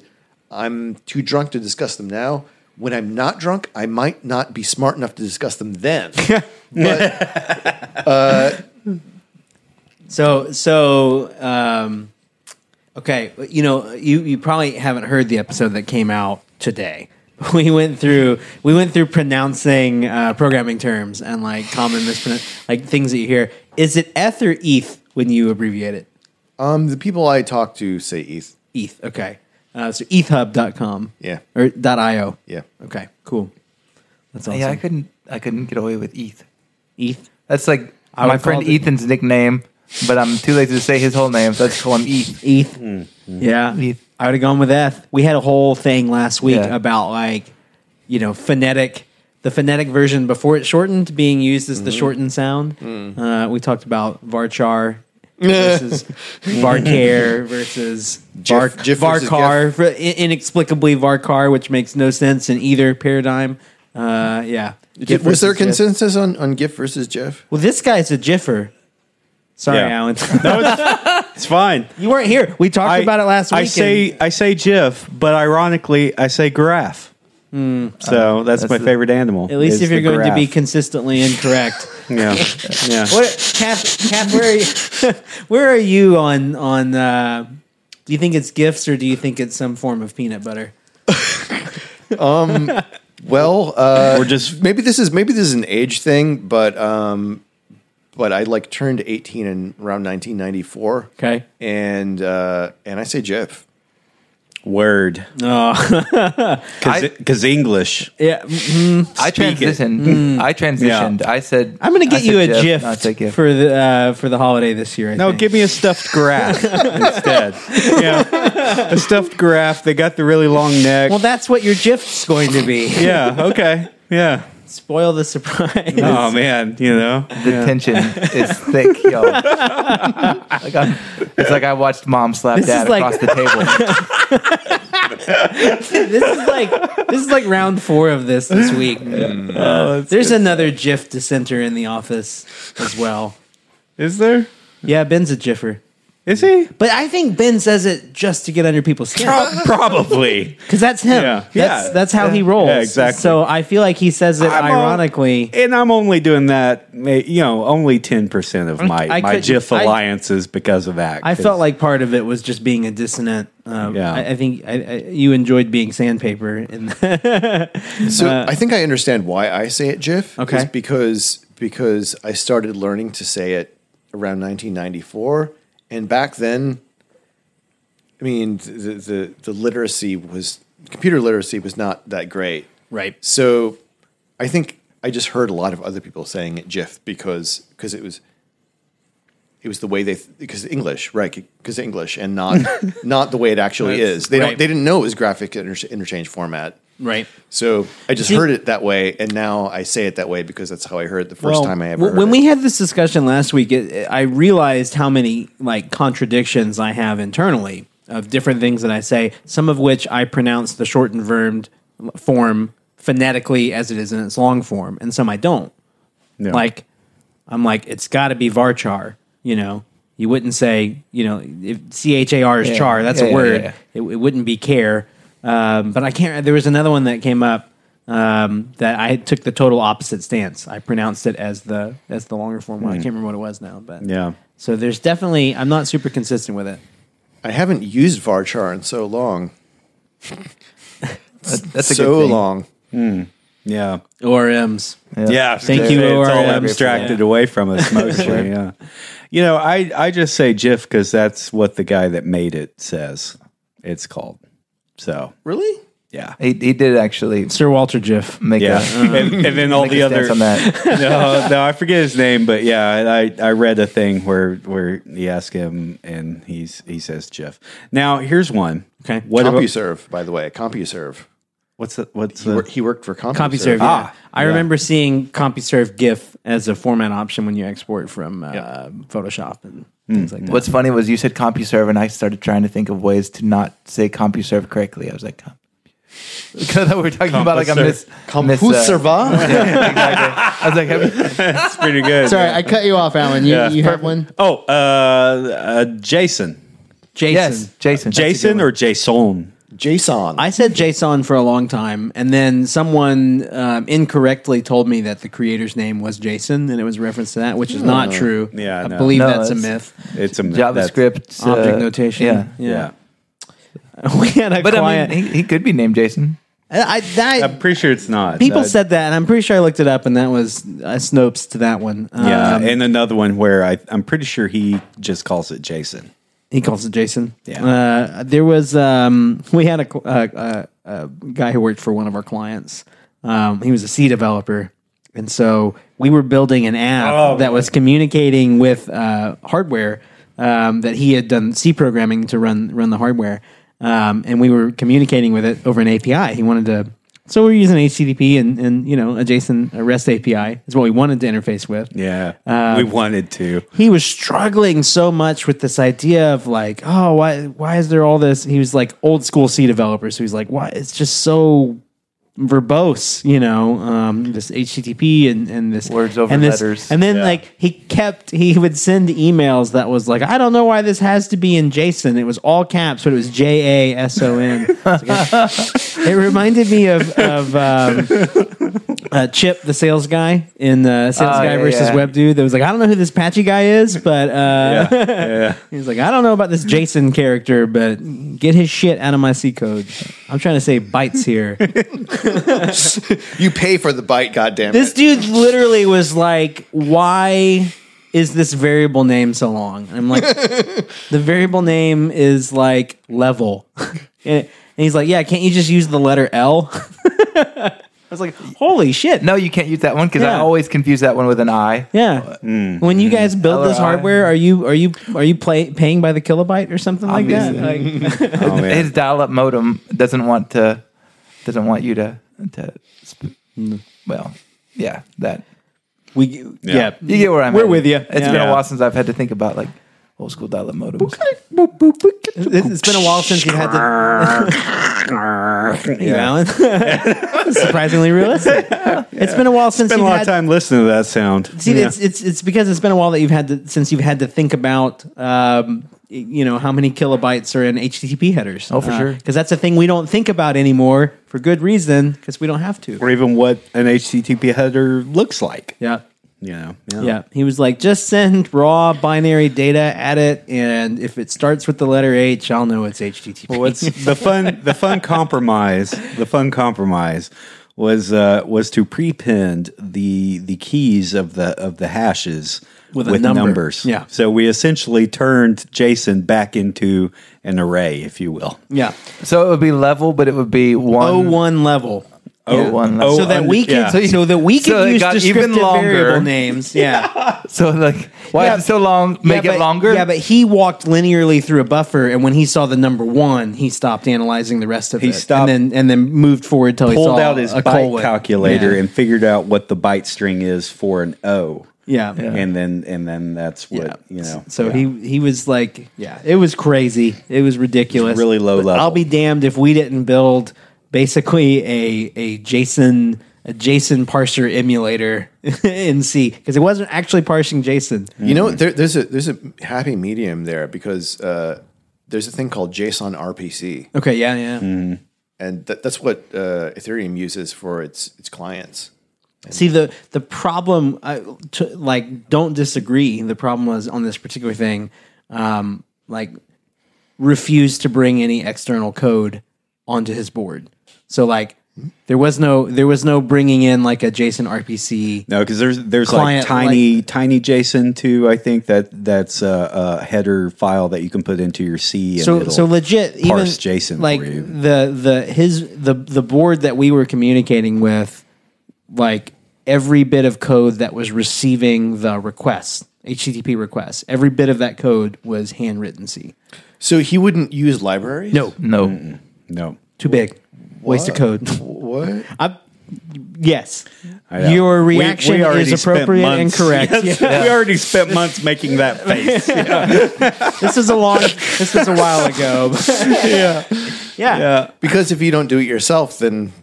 I'm too drunk to discuss them now. When I'm not drunk, I might not be smart enough to discuss them then. but uh, So so um, okay, you know you you probably haven't heard the episode that came out today. We went through we went through pronouncing uh, programming terms and like common mispronoun like things that you hear. Is it eth or eth when you abbreviate it? Um, the people I talk to say ETH. ETH. Okay. Uh, so ethhub.com. Yeah. Or .io. Yeah. Okay. Cool. That's awesome. Yeah, I couldn't. I couldn't get away with ETH. ETH. That's like I my friend call it- Ethan's nickname, but I'm too lazy to say his whole name, so I just call him ETH. ETH. Yeah. ETH. I would have gone with eth. We had a whole thing last week Yeah. about like, you know, phonetic, the phonetic version before it shortened being used as the shortened sound. Uh, we talked about varchar versus varcare versus var, Jif- Jif versus varcar, for- in- inexplicably varcar, which makes no sense in either paradigm. Uh, yeah. GIF was there versus GIF. consensus on, on GIF versus Jeff? Well, this guy's a jiffer. Sorry, Yeah. Alan. It's fine. you weren't here. We talked about it last week. I say and- I say GIF, but ironically, I say giraffe. so that's, that's my the- favorite animal. At least if you're the going to be consistently incorrect. yeah, yeah. what, Kath, Kath, where are you, where are you on on? Uh, do you think it's gifts or do you think it's some form of peanut butter? um. Well, uh, We're just maybe this is maybe this is an age thing, but um, but I like turned 18 in around 1994. Okay. and uh, and I say Jeff. Word Oh, because English. yeah. mm, I Speak it. transitioned. I transitioned. I said I'm going to I get you a said GIF not say GIF. for the uh, for the holiday this year. I No, think. give me a stuffed giraffe instead. Yeah, a stuffed giraffe. They got the really long neck. Well, that's what your GIF's going to be. yeah. Okay. Yeah. Spoil the surprise. Oh man, you know. the tension is thick, yo. like I, it's like I watched mom slap This is dad like- across the table. this is like this is like round four of this this week. Uh, there's another GIF dissenter in the office as well. Is there? Yeah, Ben's a GIFer. Is he? But I think Ben says it just to get under people's skin. Probably. Because that's him. Yeah. That's, Yeah. that's how he rolls. Yeah, exactly. So I feel like he says it I'm all- ironically. And I'm only doing that, you know, only 10% of my, I my could- GIF I- alliances because of that. I felt like part of it was just being a dissonant. Um, Yeah. I, I think I, I, you enjoyed being sandpaper. In So I think I understand why I say it Jeff. Uh, Okay. because because I started learning to say it around 1994, and back then, I mean, the the, the literacy was computer literacy was not that great. right. So I think I just heard a lot of other people saying it GIF because because it was it was the way they because English right because English and not not the way it actually is. They Right. don't they didn't know it was graphic inter- interchange format. Right. So I just See- heard it that way, and now I say it that way because that's how I heard it the first Well, time I ever. Well, heard when it. we had this discussion last week, it, I realized how many like contradictions I have internally of different things that I say. Some of which I pronounce the shortened verb form phonetically as it is in its long form, and some I don't. Yeah. Like I'm like it's got to be varchar. You know, you wouldn't say you know if C H A R is Yeah. char. That's Yeah, a yeah, word. yeah. It, it wouldn't be care. Um, but I can't. There was another one that came up um, that I took the total opposite stance. I pronounced it as the as the longer form one. I can't remember what it was now, but Yeah. So there's definitely I'm not super consistent with it. I haven't used varchar in so long, That- That's a so good thing. long. Yeah. ORMs. Yeah. Thank you, It's all ORMs. abstracted Yeah. away from us mostly. yeah. You know, I, I just say GIF because that's what the guy that made it says it's called. So, Really? yeah. He, he did actually Sir Walter Jiff. make Yeah. a, and, and then all the a other. on that. no, no, I forget his name, but yeah, I, I read a thing where where he asked him, and he's he says Jeff. Now here's one. Okay. what about, CompuServe, by the way, CompuServe. what's the what's He, the wor- he worked for CompuServe. CompuServe. Yeah. Ah, I yeah. remember seeing CompuServe GIF as a format option when you export from uh, Yeah. Photoshop and. Things like that. What's funny was you said CompuServe, and I started trying to think of ways to not say CompuServe correctly. I was like, Com- because we were talking about like a miss. miss, uh, CompuServe. yeah, exactly. I was like, have you- That's pretty good. Sorry, I cut you off, Alan. You, Yeah. you have one? Oh, uh, uh, Jason, Jason. yes, Jason. That's a good Jason one. or Jason? JSON. I said JSON for a long time, and then someone um, incorrectly told me that the creator's name was Jason, and it was a reference to that, which is not true. Yeah, I no. believe No, that's a it's- myth. It's a that's- JavaScript Object uh, notation. Yeah, Yeah. we had a but client. I mean, he, he could be named Jason. I, I, I'm pretty sure it's not. people Uh, said that, and I'm pretty sure I looked it up, and that was uh, Snopes to that one. Yeah, Um, and another one where I, I'm pretty sure he just calls it Jason. He calls it Jason. Yeah. Uh, there was um, we had a, uh, uh, a guy who worked for one of our clients. Um, he was a C developer, and so we were building an app Oh, that was communicating with uh, hardware um, that he had done C programming to run run the hardware, um, and we were communicating with it over an API. He wanted to. So we we're using HTTP and, and you know a JSON a REST API is what we wanted to interface with Yeah, Uh, we wanted to. he was struggling so much with this idea of like, oh, why why is there all this? He was like old school C developer, so he's like, why? It's just so verbose, you know, um, this HTTP and, and this Words over and this, letters. and then Yeah. like he kept he would send emails that was like, I don't know why this has to be in JSON. It was all caps, but it was J A S O N. It reminded me of of um, uh, Chip, the sales guy in uh, Sales Oh, Guy yeah, versus yeah. Web Dude. That was like, I don't know who this patchy guy is, but uh, Yeah, he's like, I don't know about this Jason character, but get his shit out of my C code. I'm trying to say bytes here. you pay for the bite, goddamn this dude literally was like, why is this variable name so long? I'm like, the variable name is like level. and he's like, yeah, can't you just use the letter L? I was like, holy shit. No, you can't use that one because I always confuse that one with an I. Yeah. Mm. When you mm. guys build this LRI. hardware, are you are you are you play, paying by the kilobyte or something like that? Obviously. Like, Oh, man. His dial-up modem doesn't want to doesn't want you to to sp- well, yeah, that we yeah. Yeah. you get where I'm. We're at. with you. It's Yeah. been a while since I've had to think about like old school dial-up modems. It's it's been a while since you've had to. you, Alan. Surprisingly realistic. It's been a while since Spent a you've lot had. of time listening to that sound. See, Yeah. it's it's it's because it's been a while that you've had to since you've had to think about. Um, you know how many kilobytes are in HTTP headers? Oh, for sure. Because that's a thing we don't think about anymore for good reason because we don't have to. or even what an HTTP header looks like. Yeah. You know, Yeah, he was like, just send raw binary data at it, and if it starts with the letter H, I'll know it's HTTP. Well, what's the fun? The fun compromise. The fun compromise was uh, was to prepend the the keys of the of the hashes With with, number. numbers. Yeah. So we essentially turned JSON back into an array, if you will. yeah, So it would be level, but it would be one O one level. Oh, one level. oh, so that we can yeah. so, you- that we can so use descriptive even longer. variable names. Yeah, So like, why Yeah. is it so long? Make Yeah, it but- longer. Yeah, but he walked linearly through a buffer, and when he saw the number one, he stopped analyzing the rest of He it. stopped- and then and then moved forward till he Pulled out his a byte colon. calculator Yeah. and figured out what the byte string is for an O. yeah. And then and then that's what Yeah. you know. So yeah. he he was like, yeah, it was crazy. It was ridiculous. It was really low But level. I'll be damned if we didn't build basically a a JSON a JSON parser emulator in C because it wasn't actually parsing JSON. You know, there, there's a there's a happy medium there because uh, there's a thing called JSON RPC, Okay, yeah, yeah. and that, that's what uh, Ethereum uses for its its clients. See the the problem, I, to, like, don't disagree. The problem was on this particular thing, um, like, refused to bring any external code onto his board. So like, there was no there was no bringing in like a JSON RPC. No, because there's there's like tiny tiny JSON too. I think that that's a, a header file that you can put into your C. And so so legit even JSON like for you. the the his the the board that we were communicating with like every bit of code that was receiving the requests http requests every bit of that code was handwritten c So he wouldn't use libraries. no no. no. too big waste of code What? I, yes know. your reaction we already is spent appropriate and months- correct Yes, Yeah. We already spent months making that face. this was a long this was a while ago yeah yeah yeah. Because if you don't do it yourself, then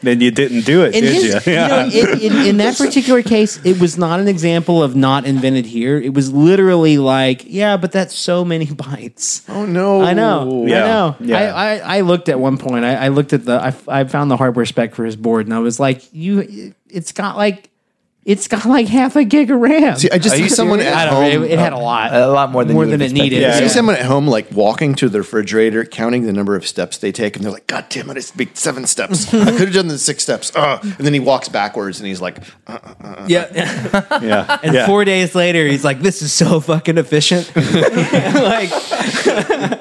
Then you didn't do it, in did his, you? you know, in, in, in that particular case, it was not an example of not invented here. It was literally like, yeah, but that's so many bytes. Oh no! I know. Yeah. I know. Yeah. I, I, I looked at one point. I, I looked at the. I, I found the hardware spec for his board, and I was like, "You, it's got like, it's got like half a gig of RAM." See, I just Are see someone serious? at I don't know. home. It, it had a uh, lot, a lot more than more you than would it needed. expect. I see someone at home like walking to the refrigerator, counting the number of steps they take, and they're like, "God damn it! It's big seven steps. I could have done the six steps." Ugh. And then he walks backwards, and he's like, uh, uh, uh Yeah. yeah. And yeah. four days later, he's like, "This is so fucking efficient." like,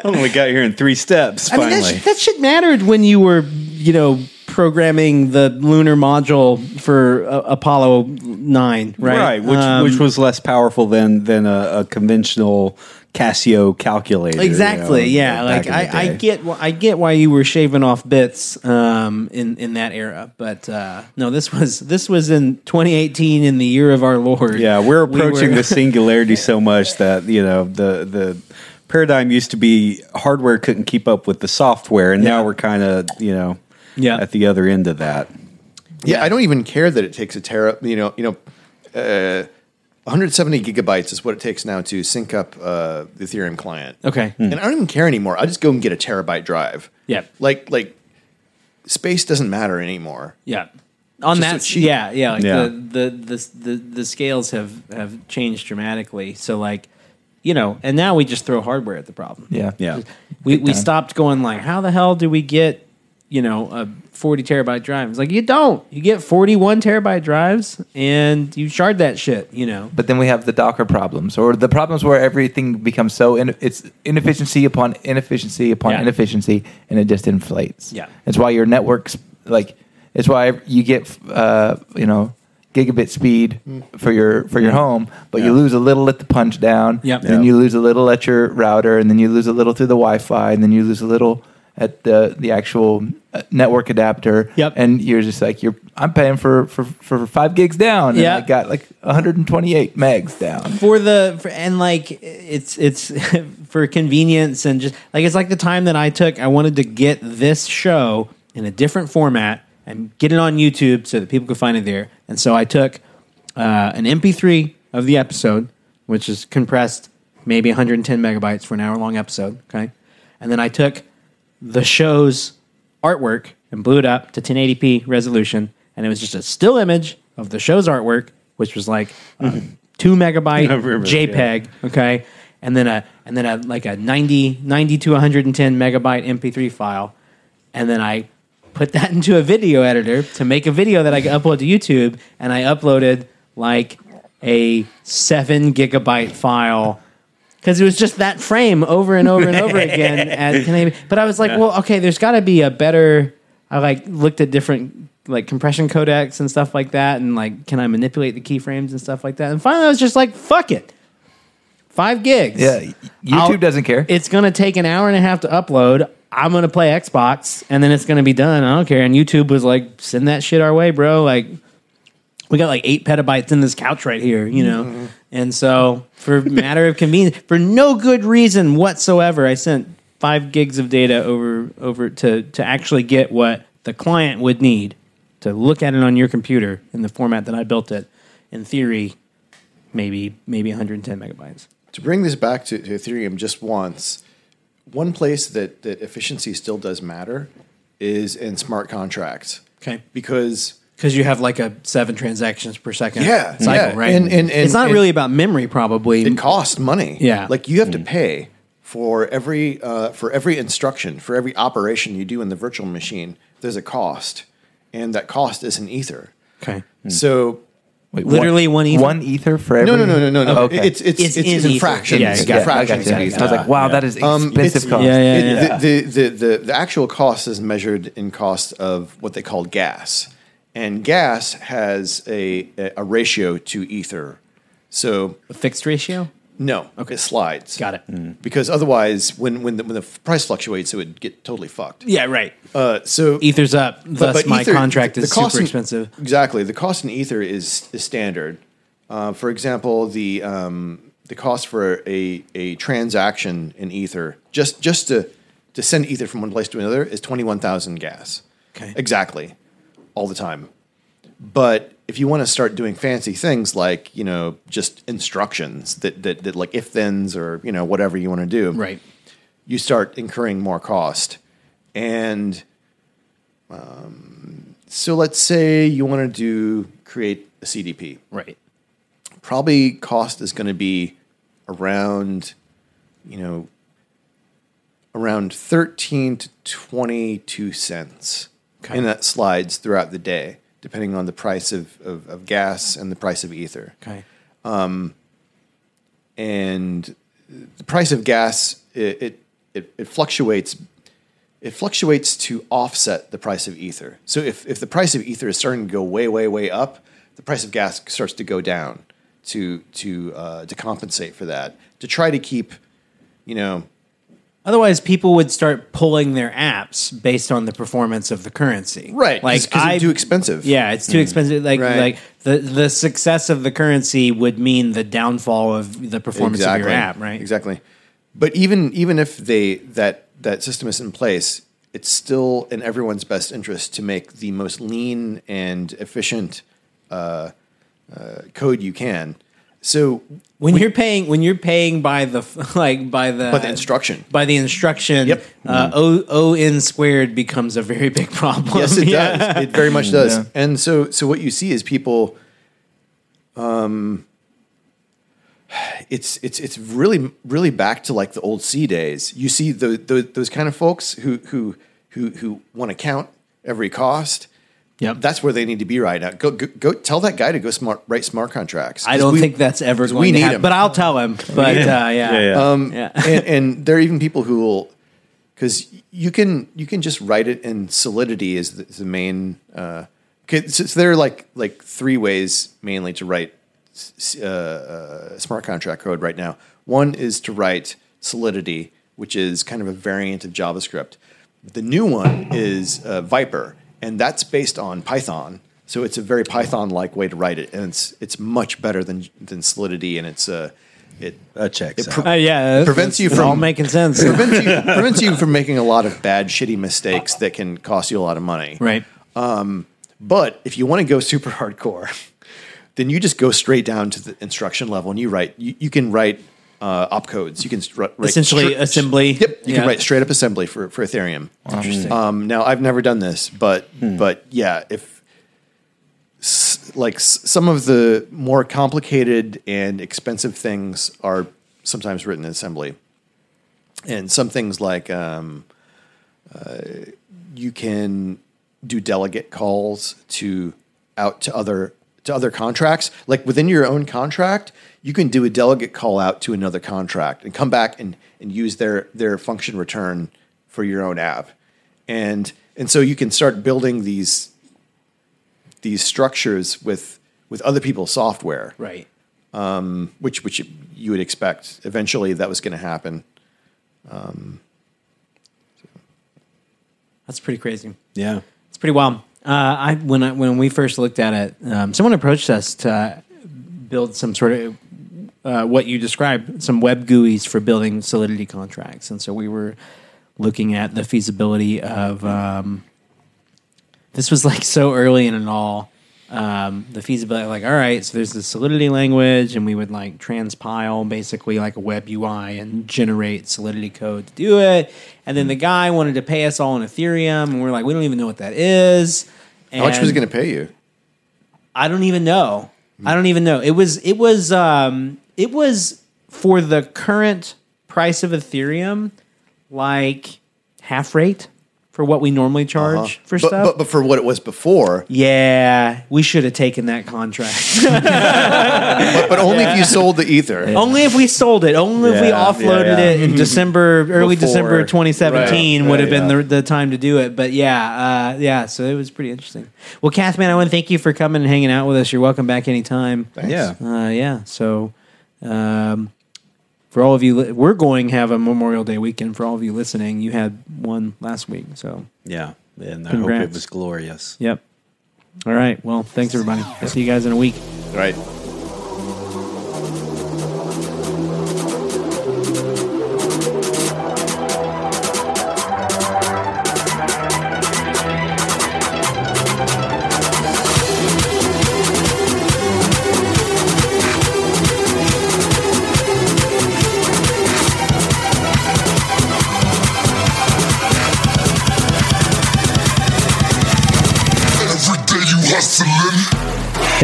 Oh, we got here in three steps. I mean, Finally, that, sh- that shit mattered when you were, you know, programming the lunar module for uh, Apollo Nine, right? right? Which Um, which was less powerful than than a, a conventional Casio calculator. you Exactly. know, yeah. Like I, I get I get why you were shaving off bits um, in in that era, but uh, no, this was this was in 2018 in the year of our Lord. Yeah, we're We approaching were- the singularity so much that you know the the paradigm used to be hardware couldn't keep up with the software, and Yeah. now we're kind of you know Yeah. at the other end of that. "Yeah, I don't even care that it takes a tera. You know, you know, uh, 170 gigabytes is what it takes now to sync up uh, the Ethereum client. Okay. and I don't even care anymore. I just go and get a terabyte drive. Yeah. like like space doesn't matter anymore. Yeah. On Just that, so cheap. yeah, yeah, like Yeah. The, the the the the scales have have changed dramatically. So like, you know, and now we just throw hardware at the problem. Yeah. Yeah, we we time. stopped going like, how the hell do we get, you know, a forty terabyte drive? It's like you don't. You get forty one terabyte drives, and you shard that shit. You know. But then we have the Docker problems, or the problems where everything becomes so in, it's inefficiency upon inefficiency upon Yeah. inefficiency, and it just inflates. Yeah. it's why your networks like it's why you get uh, you know gigabit speed for your for your home, but you lose a little at the punch down, Yep. and then you lose a little at your router, and then you lose a little through the Wi-Fi, and then you lose a little at the the actual uh, network adapter. Yep. and you're just like you're I'm paying for for for five gigs down. and Yeah. I got like 128 megs down. for the for, and like it's it's for convenience and just like it's like the time that I took I wanted to get this show in a different format and get it on YouTube so that people could find it there and so I took uh, an MP3 of the episode which is compressed maybe 110 megabytes for an hour long episode okay and then I took the show's artwork and blew it up to 1080p resolution, and it was just a still image of the show's artwork, which was like uh, a two megabyte remember, JPEG, okay, and then a and then a like a 90, 90 to 110 megabyte MP3 file, and then I put that into a video editor to make a video that I could upload to YouTube, and I uploaded like a seven gigabyte file because it was just that frame over and over and over again. At, can I, but I was like, well, okay, there's got to be a better. I like looked at different like compression codecs and stuff like that, and like, can I manipulate the keyframes and stuff like that? And finally, I was just like, fuck it, five gigs. Yeah, YouTube I'll- doesn't care. It's gonna take an hour and a half to upload. I'm gonna play Xbox, and then it's gonna be done. I don't care. And YouTube was like, send that shit our way, bro. Like, we got like eight petabytes in this couch right here, you know. Mm-hmm. And so, for matter of convenience, for no good reason whatsoever, I sent five gigs of data over over to to actually get what the client would need to look at it on your computer in the format that I built it. In theory, maybe maybe 110 megabytes. To bring this back to, to Ethereum just once, one place that, that efficiency still does matter is in smart contracts. Okay. Because Because you have like a seven transactions per second Yeah, cycle, yeah. right? And- and- and- it's not and- really about memory, probably. it costs money. Yeah. Like you have to pay for every uh, for every instruction, for every operation you do in the virtual machine, there's a cost. And that cost is in ether. okay. So Wait, literally one ether? One ether for every. no, no, no, no, no, no. Oh, okay. It's it's It's it's, in in fractions. Yeah, It's got it. I got fractions you. of I was like, wow, that is Um, expensive it's- cost. Yeah, yeah, It- yeah. The, the, the, the actual cost is measured in cost of what they call gas. And gas has a, a ratio to ether. So, A fixed ratio? no, Okay. it slides. Got it. Because otherwise, when, when, the, when the price fluctuates, it would get totally fucked. Yeah, right. Uh, so, Ether's up. Thus, my Ether- contract the is cost super in- expensive. Exactly, the cost in Ether is is standard. Uh, for example, the um, the cost for a, a transaction in Ether just just to to send Ether from one place to another is twenty one thousand gas. Okay. exactly. All the time. But if you want to start doing fancy things like you know just instructions that that, that like if thens or you know whatever you want to do, Right. you start incurring more cost. And um, so let's say you want to do create a CDP. Right. Probably cost is going to be around, you know, around 13 to 22 cents. And that slides throughout the day, depending on the price of, of, of gas and the price of ether Okay. and the price of gas it, it it it fluctuates it fluctuates to offset the price of ether. So if if the price of ether is starting to go way way way up, the price of gas starts to go down to to uh, to compensate for that to try to keep you know Otherwise, people would start pulling their apps based on the performance of the currency. right Like because it's too expensive. Yeah, it's too expensive. Like Right. like the the success of the currency would mean the downfall of the performance of your app, right? Exactly. But even even if they that that system is in place, it's still in everyone's best interest to make the most lean and efficient uh, uh, code you can. So When you're paying when you're paying by the like by the By the instruction. by the instruction, Yep. uh, O O n squared becomes a very big problem. yes, it Yeah. does. It very much does. Yeah. And so so what you see is people. Um, it's it's it's really really back to like the old C days. You see the, the those kind of folks who who who who want to count every cost. Yep. That's where they need to be right now. Go, go, go tell that guy to go smart, write smart contracts. I don't we- think that's ever going we to need happen, him. but I'll tell him. But uh, yeah, Yeah, yeah. Um, Yeah. and, and there are even people who will, because you can you can just write it in Solidity is the, the main. Uh, 'kay, so, so there are like like three ways mainly to write uh, uh, smart contract code right now. One is to write Solidity, which is kind of a variant of JavaScript. The new one is uh, Vyper, and that's based on Python. So it's a very Python-like way to write it, and it's it's much better than than Solidity, and it's uh, it That checks It out. Uh, yeah, Prevents you it's all from- making sense, prevents you prevents you from making a lot of bad, shitty mistakes that can cost you a lot of money. right? But if you want to go super hardcore, then you just go straight down to the instruction level and you write. You, you can write uh, opcodes. You can str- write Essentially, str- assembly. Yep, you Yeah. can write straight up assembly for for Ethereum. Interesting. Um, now I've never done this, but but yeah, if s- like s- some of the more complicated and expensive things are sometimes written in assembly, and some things like um, uh, you can do delegate calls to out to other to other contracts. Like within your own contract, you can do a delegate call out to another contract and come back and, and use their their function return for your own app. And and so you can start building these these structures with with other people's software, right. which which you would expect eventually that was going to happen. Um, That's pretty crazy. yeah. It's pretty wild. Uh, I when I, when we first looked at it, um, someone approached us to build some sort of uh, what you described, some web GUIs for building Solidity contracts, and so we were looking at the feasibility of. Um, this was like so early in it all. Um, the feasibility, like, all right, so there's the Solidity language, and we would like transpile basically like a web UI and generate Solidity code to do it. And then the guy wanted to pay us all in Ethereum, and we're like, we don't even know what that is. How much was he going to pay you? I don't even know. I don't even know. It was it was um it was for the current price of Ethereum like half rate for what we normally charge for Uh-huh. but, stuff. but but for what it was before, yeah, we should have taken that contract. but, but only if you sold the ether. only if we sold it. Only if we offloaded yeah, yeah. it in December, early Before. December 2017 Right, would have been yeah. the, the time to do it. But yeah, uh, yeah. So it was pretty interesting. Well, Cath, man, I want to thank you for coming and hanging out with us. You're welcome back anytime. Yeah. Uh, yeah. So, um, for all of you, li- we're going to have a Memorial Day weekend. For all of you listening, you had one last week. So, Yeah. And I hope it was glorious. yep. All right. Well, thanks everybody. I'll see you guys in a week. Right.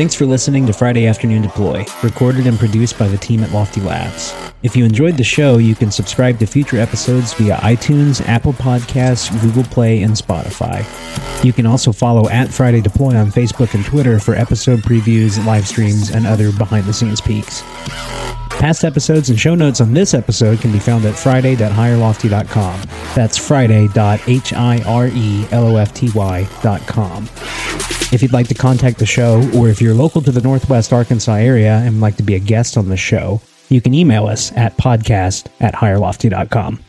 Thanks for listening to Friday Afternoon Deploy, recorded and produced by the team at Lofty Labs. If you enjoyed the show, you can subscribe to future episodes via iTunes, Apple Podcasts, Google Play, and Spotify. You can also follow at Friday Deploy on Facebook and Twitter for episode previews, live streams, and other behind the scenes peeks. Past episodes and show notes on this episode can be found at friday.hirelofty.com. That's friday.h-i-r-e-l-o-f-t-y.com. If you'd like to contact the show, or if you're local to the Northwest Arkansas area and would like to be a guest on the show, you can email us at podcast at hirelofty.com.